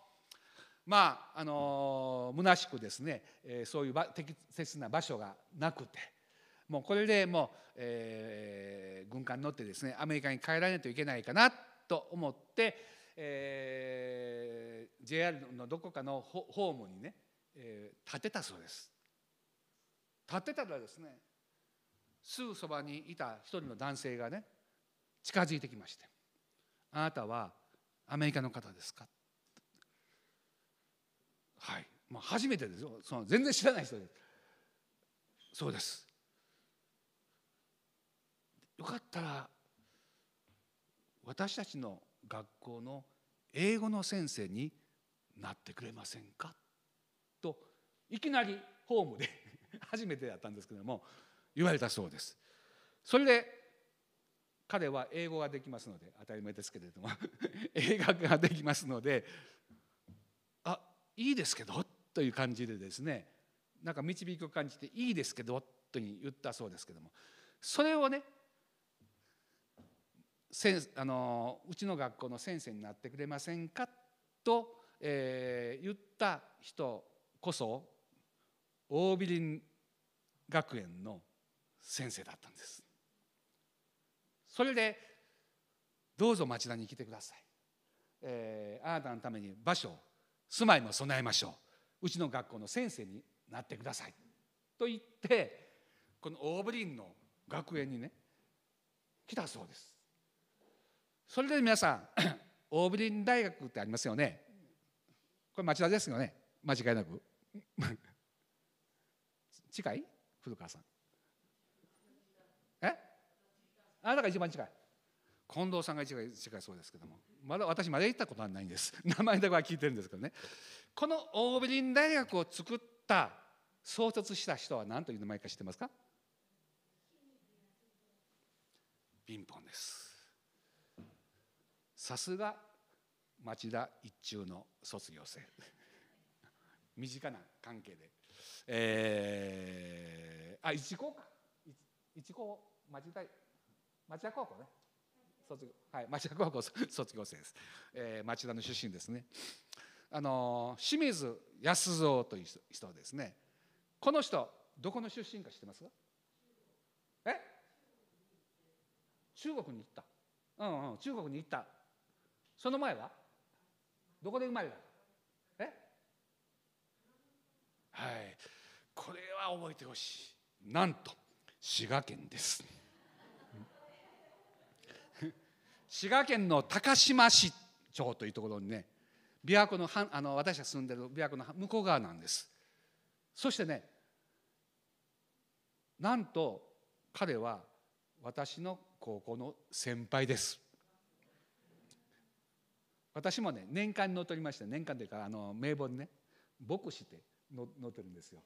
まああの虚しくですね、えそういう適切な場所がなくてもうこれでもう、えー軍艦に乗ってですねアメリカに帰らないといけないかなと思って、えー JR のどこかのホホームにね、えー建てたそうです建てたらですねすぐそばにいた一人の男性がね近づいてきまして「あなたはアメリカの方ですか?」はい。もう初めてですよ。その全然知らない人です。そうです。よかったら私たちの学校の英語の先生になってくれませんか？といきなりホームで <laughs> 初めてだったんですけども言われたそうです。それで彼は英語ができますので当たり前ですけれども <laughs> 英学ができますのでいいですけどという感じでですねなんか導きを感じていいですけどと言ったそうですけどもそれをねせんあのうちの学校の先生になってくれませんかと、えー言った人こそ大ビリン学園の先生だったんです。それでどうぞ町田に来てください、えーあなたのために場所住まいも備えましょう。うちの学校の先生になってください。と言ってこのオーブリンの学園にね来たそうです。それで皆さん <coughs> オーブリン大学ってありますよね。これ町田ですよね。間違いなく。<laughs> 近い？古川さん。え？あなたが一番近い。近藤さんが一番近いそうですけども。まだ私まだ行ったことはないんです。<laughs> 名前だけは聞いてるんですけどね。このオーブリン大学を作った創設した人は何という名前か知ってますか？ピンポンです。さすが町田一中の卒業生。<laughs> 身近な関係で。えー、あ一高か。一一高町田町田高校ね卒業はい町田高校卒業生です、えー、町田の出身ですね。あの清水康三という人人ですね。この人どこの出身か知ってますか？え？中国に行った。うんうん中国に行った。その前は？どこで生まれた？え？はい。これは覚えてほしい。なんと滋賀県です。滋賀県の高島市町というところにね琵琶湖のあの私が住んでる琵琶湖の向こう側なんです。そしてねなんと彼は私の高校の先輩です。私もね年間に載っておりまして年間というかあの名簿にね牧師っての載ってるんですよ。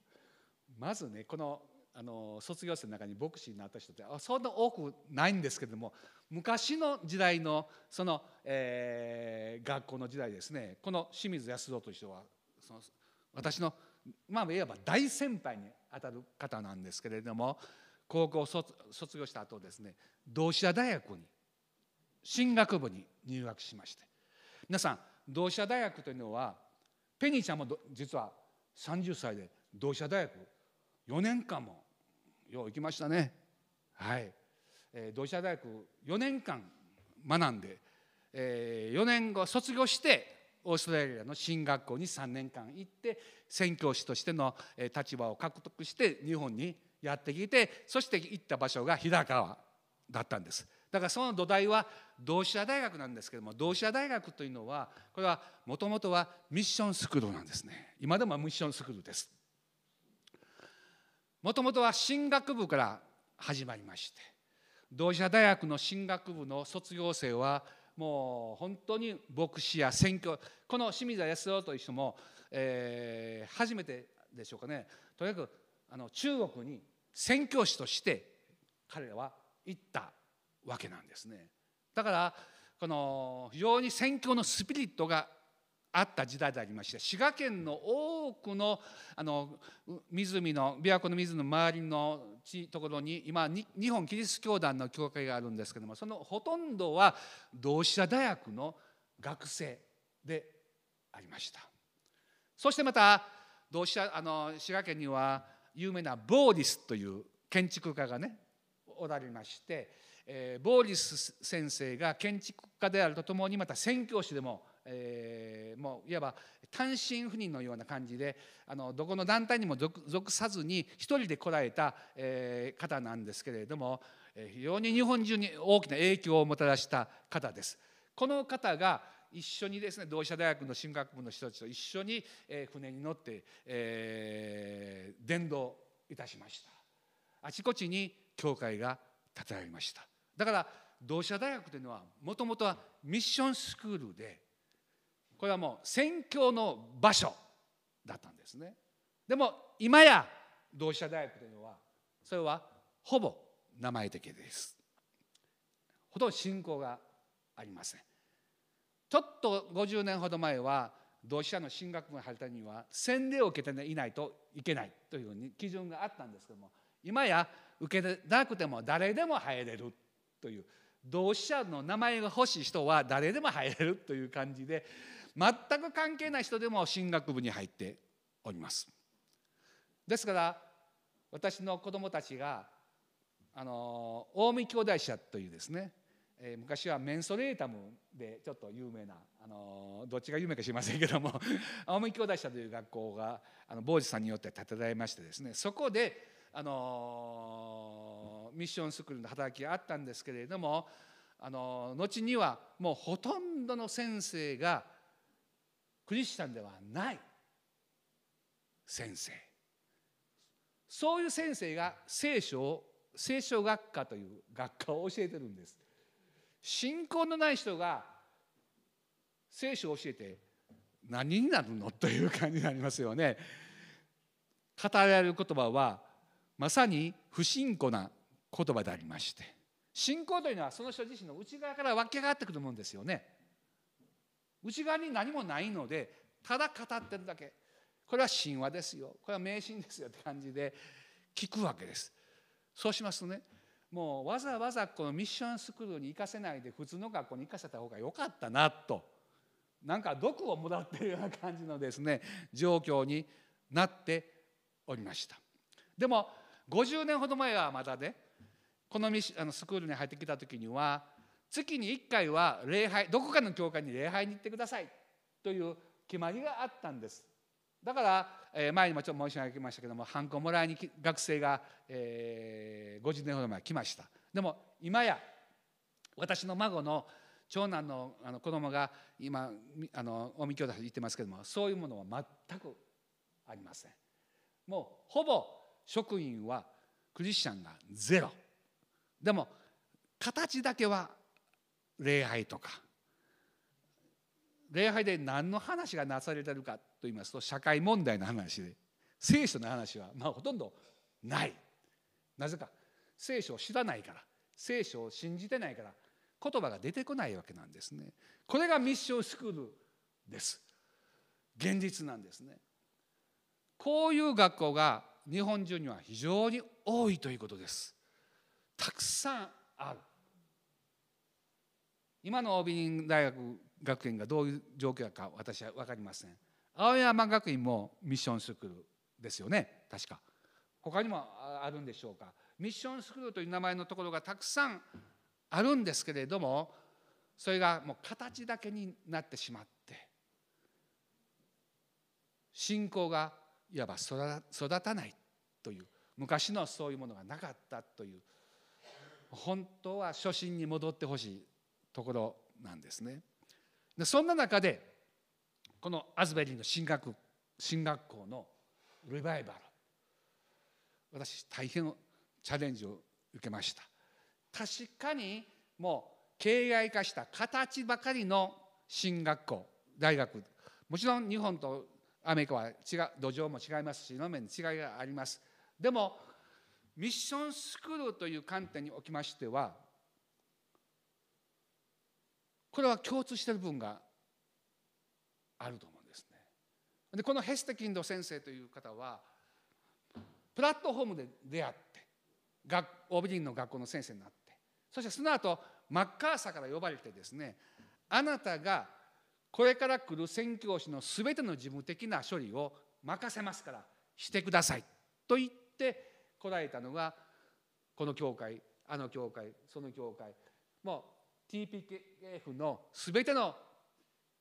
まずねこのあの卒業生の中に牧師になった人ってそんな多くないんですけれども昔の時代のその、えー学校の時代ですねこの清水康三という人はその私のまあいわば大先輩にあたる方なんですけれども高校を卒卒業した後ですね同志社大学に進学部に入学しまして皆さん同志社大学というのはペニーちゃんも実は30歳で同志社大学4年間もよう行きましたね。はい、えー同志社大学4年間学んで、え4年後卒業してオーストラリアの進学校に3年間行って宣教師としての立場を獲得して日本にやってきてそして行った場所が平川だったんです。だからその土台は同志社大学なんですけども同志社大学というのはこれはもともとはミッションスクールなんですね。今でもミッションスクールです。もともとは進学部から始まりまして同志社大学の進学部の卒業生はもう本当に牧師や宣教この清水康夫という人も、えー初めてでしょうかね。とにかくあの中国に宣教師として彼らは行ったわけなんですね。だからこの非常に宣教のスピリットがあった時代でありまして滋賀県の多くのあの湖の琵琶湖の水の周りのところに今日本キリスト教団の教会があるんですけどもそのほとんどは同志社大学の学生でありました。そしてまた同志社あの滋賀県には有名なボーリスという建築家がねおられまして、えーボーリス先生が建築家であるとともにまた宣教師でも、えーもういわば単身赴任のような感じであのどこの団体にも属さずに一人で来られた、えー方なんですけれども、非常に日本中に大きな影響をもたらした方です。この方が一緒にですね同志社大学の進学部の人たちと一緒に、船に乗って、えー伝道いたしましたあちこちに教会が建てられましただから同志社大学というのはもともとはミッションスクールでこれはもう宣教の場所だったんですね。でも今や同志社大学というのはそれはほぼ名前的です。ほとんど信仰がありません。ちょっと50年ほど前は同志社の進学部に入るたには洗礼を受けていないといけないというふうに基準があったんですけども今や受けてなくても誰でも入れるという同志社の名前が欲しい人は誰でも入れるという感じで全く関係ない人でも進学部に入っております。ですから私の子供たちがあの近江兄弟社というですねえー昔はメンソレータムでちょっと有名なあのどっちが有名か知りませんけども <laughs> 青森兄弟社という学校があの坊主さんによって建てられましてですねそこであのミッションスクールの働きがあったんですけれどもあの後にはもうほとんどの先生がクリスチャンではない先生そういう先生が聖書を聖書学科という学科を教えてるんです。信仰のない人が聖書を教えて何になるのという感じになりますよね。語られる言葉はまさに不信仰な言葉でありまして信仰というのはその人自身の内側から湧き上がってくるものですよね。内側に何もないのでただ語ってるだけ。これは神話ですよ。これは迷信ですよって感じで聞くわけです。そうしますとねもうわざわざこのミッションスクールに行かせないで普通の学校に行かせた方が良かったなと。なんか毒をもらってるような感じのですね状況になっておりました。でも50年ほど前はまだねこのミあのスクールに入ってきた時には月に1回は礼拝どこかの教会に礼拝に行ってくださいという決まりがあったんです。だから、えー前にもちょっと申し上げましたけどもハンコもらいに学生が、えー50年ほど前来ました。でも今や私の孫の長男のあの子供が今あの近江兄弟で言ってますけどもそういうものは全くありません。もうほぼ職員はクリスチャンがゼロ。でも形だけは礼拝とか。礼拝で何の話がなされてるかと言いますと社会問題の話で聖書の話はまあほとんどない。なぜか聖書を知らないから聖書を信じてないから言葉が出てこないわけなんですね。これがミッションスクールです。現実なんですね。こういう学校が日本中には非常に多いということです。たくさんある。今の OB 林大学学園がどういう状況か私は分かりません。青山学院もミッションスクールですよね。確か。他にもあるんでしょうか。ミッションスクールという名前のところがたくさんあるんですけれどもそれがもう形だけになってしまって信仰がいわば育たないという昔のそういうものがなかったという本当は初心に戻ってほしい。ところなんですね。でそんな中でこのアズベリーの進学進学校のリバイバル私大変チャレンジを受けました。確かにもう形骸化した形ばかりの進学校大学。もちろん日本とアメリカは違う土壌も違いますしの面に違いがあります。でもミッションスクールという観点におきましてはこれは共通している部分があると思うんですね。でこのヘステキンド先生という方はプラットフォームで出会って学オービリンの学校の先生になってそしてその後マッカーサーから呼ばれてですねあなたがこれから来る宣教師のすべての事務的な処理を任せますからしてくださいと言って来られたのがこの教会あの教会その教会もう TPKF のすべての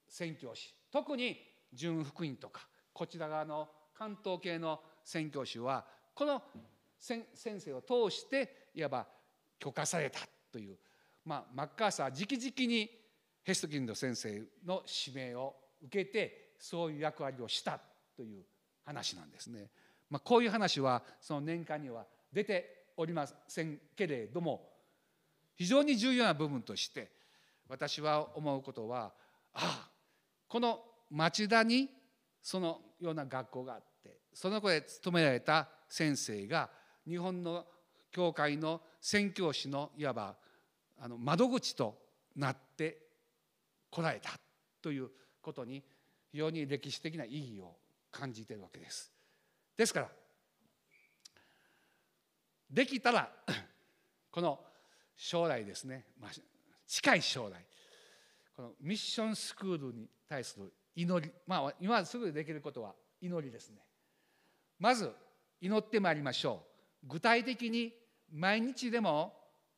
宣教師特に純福音とかこちら側の関東系の宣教師はこの先生を通していわば許可されたという、まあ、マッカーサー直々にヘストキンド先生の指名を受けてそういう役割をしたという話なんですね。まあ、こういう話はその年間には出ておりませんけれども非常に重要な部分として私は思うことはああこの町田にそのような学校があってその子で勤められた先生が日本の教会の宣教師のいわばあの窓口となってこられたということに非常に歴史的な意義を感じているわけです。ですからできたらこの将来ですね、まあ、近い将来。このミッションスクールに対する祈り。まあ今すぐできることは祈りですね。まず祈ってまいりましょう。具体的に毎日でも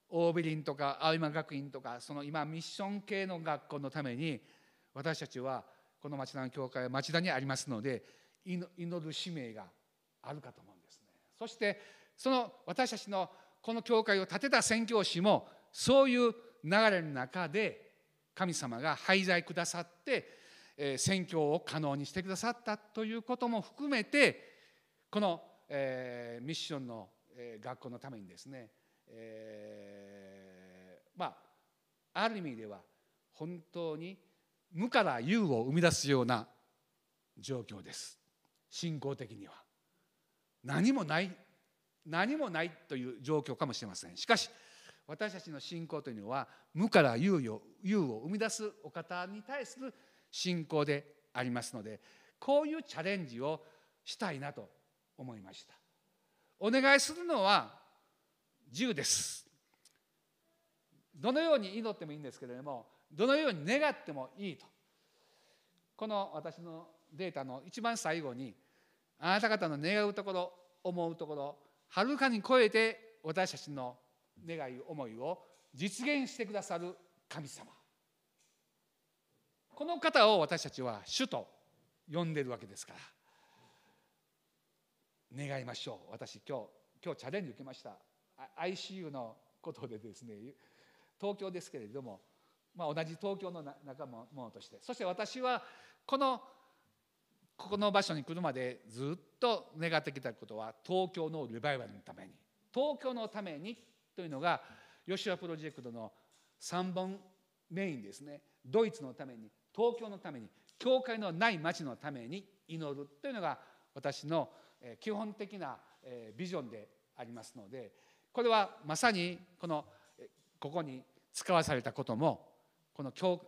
オービリンとか青山学院とかその今ミッション系の学校のために私たちはこの町田の教会は町田にありますので祈る使命があるかと思うんですね。そしてその私たちのこの教会を建てた宣教師もそういう流れの中で神様が廃材くださって宣教を可能にしてくださったということも含めてこのミッションの学校のためにですねまあある意味では本当に無から有を生み出すような状況です。信仰的には。何もない。何もないという状況かもしれません。しかし私たちの信仰というのは無から有を有を生み出すお方に対する信仰でありますのでこういうチャレンジをしたいなと思いました。お願いするのは自由です。どのように祈ってもいいんですけれどもどのように願ってもいいと。この私のデータの一番最後にあなた方の願うところ思うところはるかに超えて私たちの願い思いを実現してくださる神様。この方を私たちは主と呼んでるわけですから。願いましょう。私今日今日チャレンジ受けました。ICU のことでですね東京ですけれども、まあ、同じ東京の仲間として。そして私はこのここの場所に来るまでずっとと願ってきたことは東京のリバイバルのために東京のためにというのが吉田プロジェクトの3本メインですね。ドイツのために東京のために教会のない町のために祈るというのが私の基本的なビジョンでありますのでこれはまさにこのここに使わされたこともこの教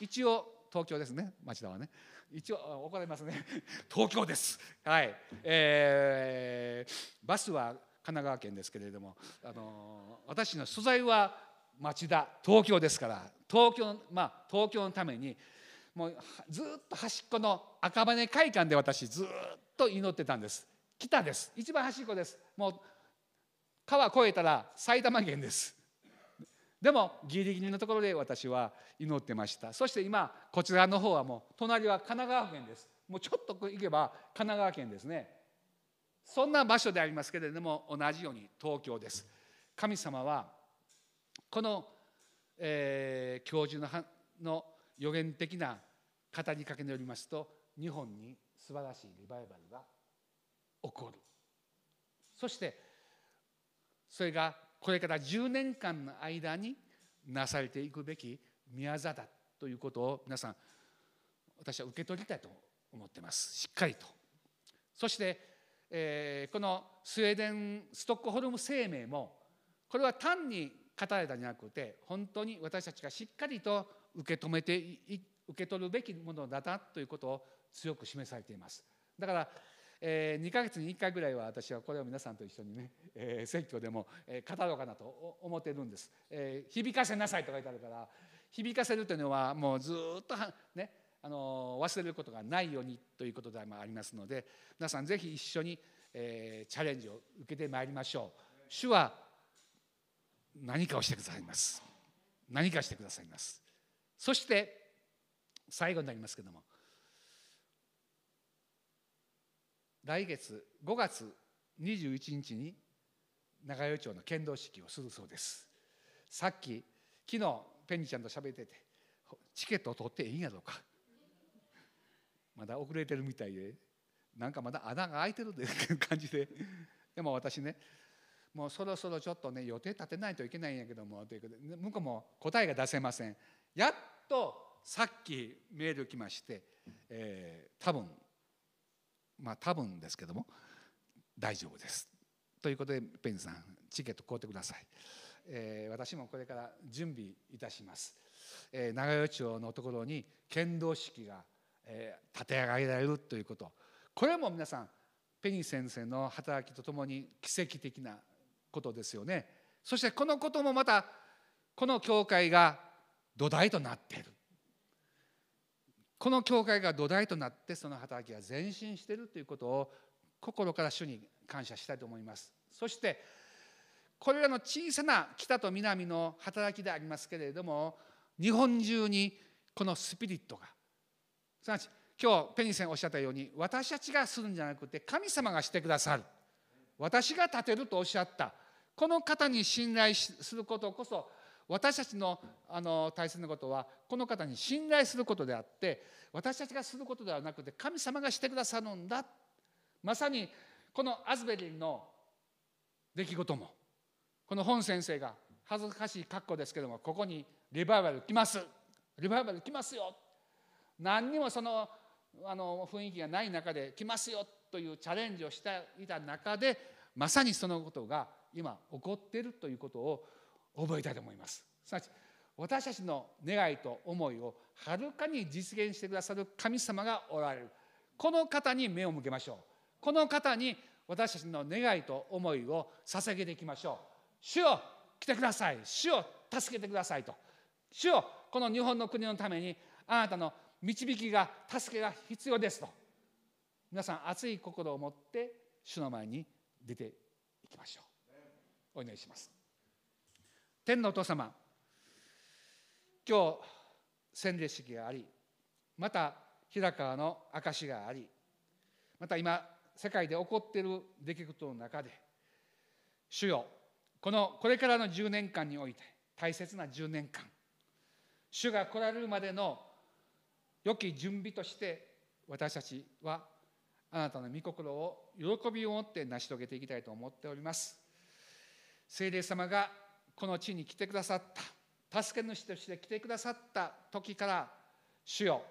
一応東京ですね町田はね。一応怒られますね。<laughs> 東京です。はい。えー、バスは神奈川県ですけれどもあの私の素材は町田東京ですから東京まあ東京のためにもうずっと端っこの赤羽会館で私ずっと祈ってたんです。北です。一番端っこです。もう川越えたら埼玉県です。でもギリギリのところで私は祈ってました。そして今こちらの方はもう隣は神奈川県です。もうちょっと行けば神奈川県ですね。そんな場所でありますけれども同じように東京です。神様はこの、えー、教授のの予言的な語りかけによりますと日本に素晴らしいリバイバルが起こる。そしてそれがこれから10年間の間になされていくべき宮座だということを皆さん私は受け取りたいと思ってます。しっかりと。そして、えー、このスウェーデンストックホルム声明もこれは単に語られたんじゃなくて本当に私たちがしっかりと受け止めて受け取るべきものだなということを強く示されています。だからえー、2ヶ月に1回ぐらいは私はこれを皆さんと一緒にね、えー、説教でも、えー、語ろうかなと思ってるんです、えー、響かせなさいと書いてあるから響かせるというのはもうずっとねあの忘れることがないようにということでもありますので皆さんぜひ一緒に、えーチャレンジを受けてまいりましょう。主は何かをしてくださいます。何かしてくださいます。そして最後になりますけども来月5月21日に長与町の剣道式をするそうです。さっき昨日ペンニちゃんと喋っててチケットを取っていいんやろうか。まだ遅れてるみたいでなんかまだ穴が開いてるっていう感じで。でも私ねもうそろそろちょっとね予定立てないといけないんやけどもということで向こうも答えが出せません。やっとさっきメール来まして、えー多分まあ多分ですけども大丈夫です。ということでペンさんチケット買うてください、えー私もこれから準備いたします、えー長与町のところに剣道式が、えー立て上げられるということ。これも皆さんペニー先生の働きとともに奇跡的なことですよね。そしてこのこともまたこの教会が土台となっている。この教会が土台となってその働きが前進しているということを心から主に感謝したいと思います。そしてこれらの小さな北と南の働きでありますけれども日本中にこのスピリットがすなわち今日ペニーさんおっしゃったように私たちがするんじゃなくて神様がしてくださる。私が立てるとおっしゃった。この方に信頼することこそ私たちのあの大切なことはこの方に信頼することであって私たちがすることではなくて神様がしてくださるんだ。まさにこのアズベリンの出来事もこの本先生が恥ずかしい格好ですけどもここにリバイバル来ます。リバイバル来ますよ。何にもそのあの雰囲気がない中で来ますよというチャレンジをしていた中でまさにそのことが今起こっているということを覚えたいと思います。すなわち私たちの願いと思いをはるかに実現してくださる神様がおられる。この方に目を向けましょう。この方に私たちの願いと思いを捧げていきましょう。主よ来てください。主よ助けてくださいと。主よこの日本の国のためにあなたの導きが助けが必要ですと。皆さん熱い心を持って主の前に出ていきましょう。お祈りします。天のお父様今日洗礼式がありまた平川の証がありまた今世界で起こっている出来事の中で主よこのこれからの10年間において大切な10年間主が来られるまでの良き準備として私たちはあなたの御心を喜びを持って成し遂げていきたいと思っております。聖霊様がこの地に来てくださった。助け主として来てくださった時から主よ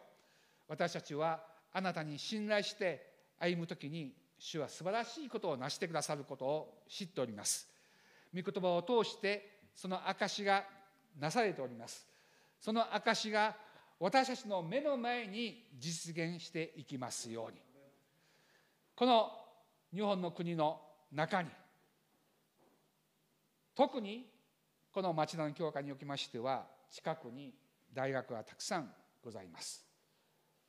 私たちはあなたに信頼して歩む時に主は素晴らしいことを成してくださることを知っております。御言葉を通してその証がなされております。その証が私たちの目の前に実現していきますように。この日本の国の中に特にこの町田の教会におきましては近くに大学がたくさんございます。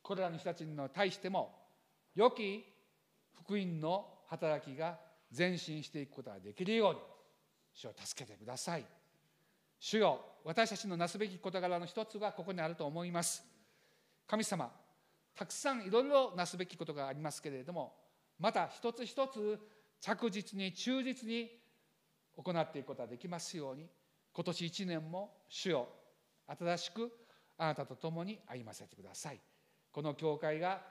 これらの人たちに対しても良き福音の働きが前進していくことができるように主を助けてください。主よ私たちのなすべき事柄の一つがここにあると思います。神様たくさんいろいろなすべきことがありますけれどもまた一つ一つ着実に忠実に行っていくことができますように今年一年も主よ新しくあなたと共に歩ませてください。この教会が、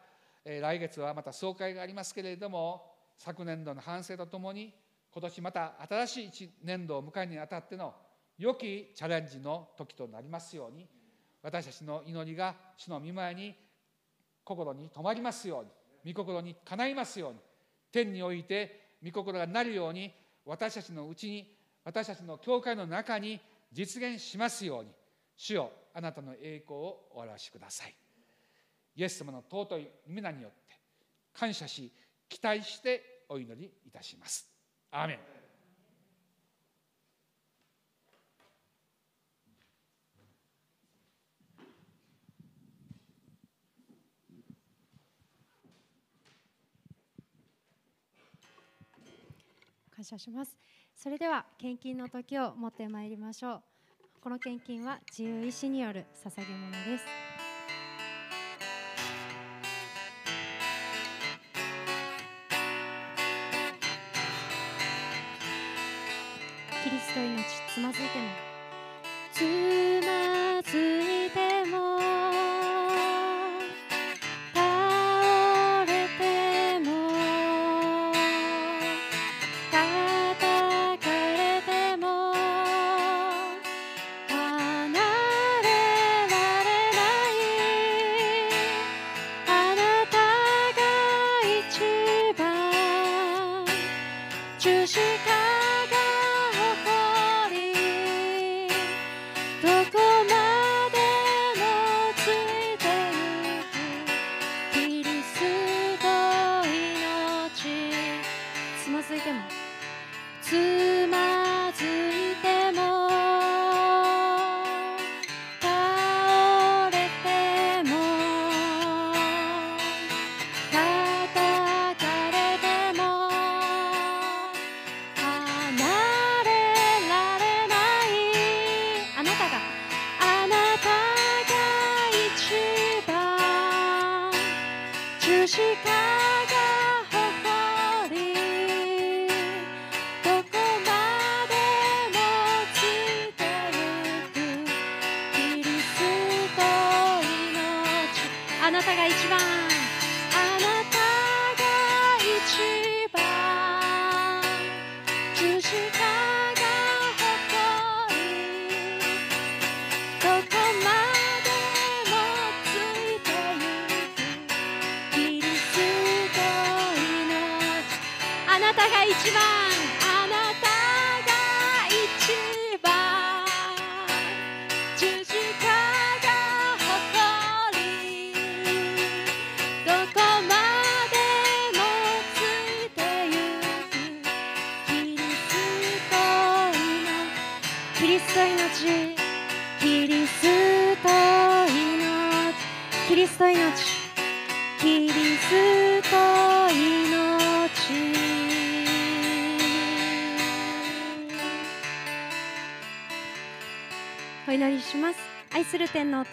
来月はまた総会がありますけれども昨年度の反省とともに今年また新しい一年度を迎えるにあたっての良きチャレンジの時となりますように私たちの祈りが主の御前に心に留まりますように御心にかないますように天において御心がなるように私たちのうちに私たちの教会の中に実現しますように主よあなたの栄光をお表しください。イエス様の尊い皆によって感謝し期待してお祈りいたします。アーメン。感謝します。それでは献金の時を持ってまいりましょう。この献金は自由意志による捧げ物です。キリスト命つまずいても。つまずいてもします。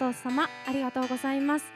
父様ありがとうございます。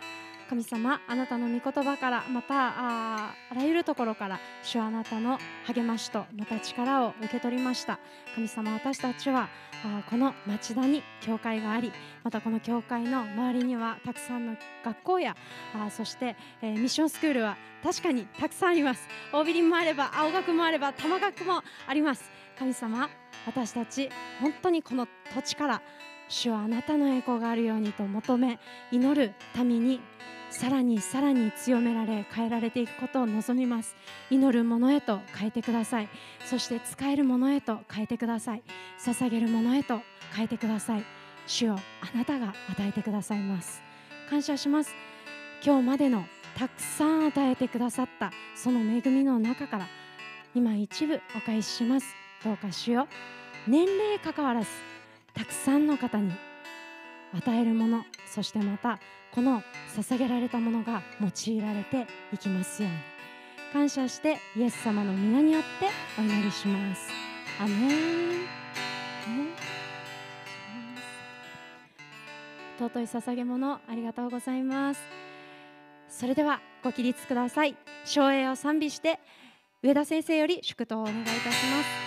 神様あなたの御言葉からまたあらゆるところから主はあなたの励ましとまた力を受け取りました。神様私たちはあこの町田に教会がありまたこの教会の周りにはたくさんの学校やあそして、えーミッションスクールは確かにたくさんあります。大ビリもあれば青学もあれば玉学もあります。神様私たち本当にこの土地から主はあなたの栄光があるようにと求め祈る民にさらにさらに強められ変えられていくことを望みます。祈るものへと変えてください。そして使えるものへと変えてください。捧げるものへと変えてください。主よあなたが与えてくださいます。感謝します。今日までのたくさん与えてくださったその恵みの中から今一部お返しします。どうか主よ。年齢関わらずたくさんの方に与えるものそしてまたこの捧げられたものが用いられていきますように。感謝してイエス様の皆によってお祈りします。アメン。尊い捧げ物ありがとうございます。それではご起立ください。照英を賛美して上田先生より祝祷をお願いいたします。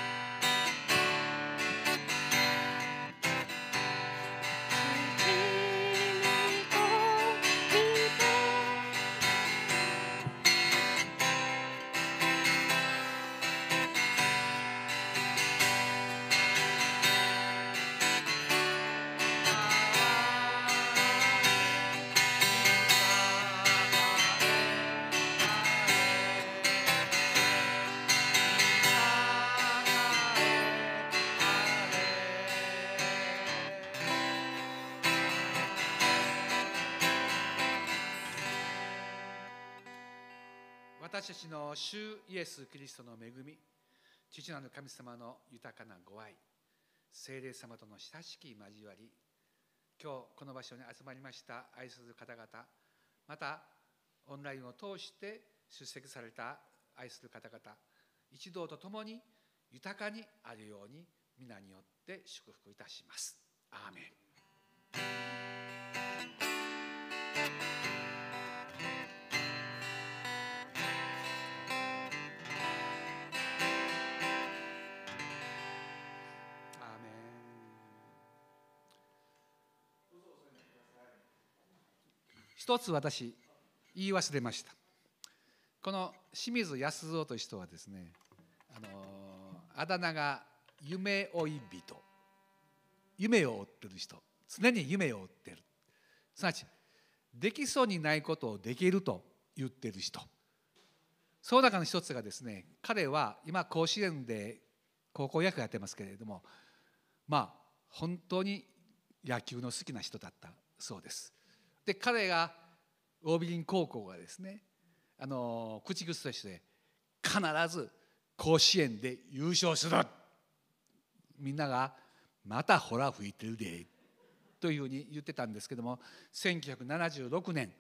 たちの主イエス・キリストの恵み父なる神様の豊かなご愛聖霊様との親しき交わり今日この場所に集まりました愛する方々またオンラインを通して出席された愛する方々一同と共に豊かにあるように皆によって祝福いたします。アーメン。一つ私言い忘れました。この清水康三という人はですねあのあだ名が夢追い人。夢を追ってる人。常に夢を追ってる。すなわちできそうにないことをできると言ってる人。その中の一つがですね彼は今甲子園で高校野球やってますけれどもまあ本当に野球の好きな人だったそうです。で彼が桜美林高校がですねあの口癖として必ず甲子園で優勝する。みんなが「またほら吹いてるで」というふうに言ってたんですけども1976年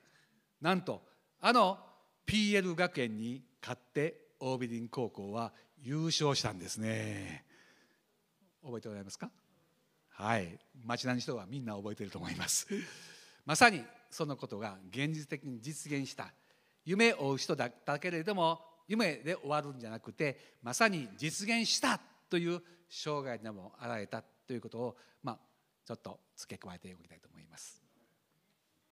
なんとあの PL 学園に勝って桜美林高校は優勝したんですね。覚えておられますか？はい。町田の人はみんな覚えてると思います。まさにそのことが現実的に実現した夢を追う人だったけれども夢で終わるんじゃなくてまさに実現したという生涯でもあられたということをまあちょっと付け加えておきたいと思います。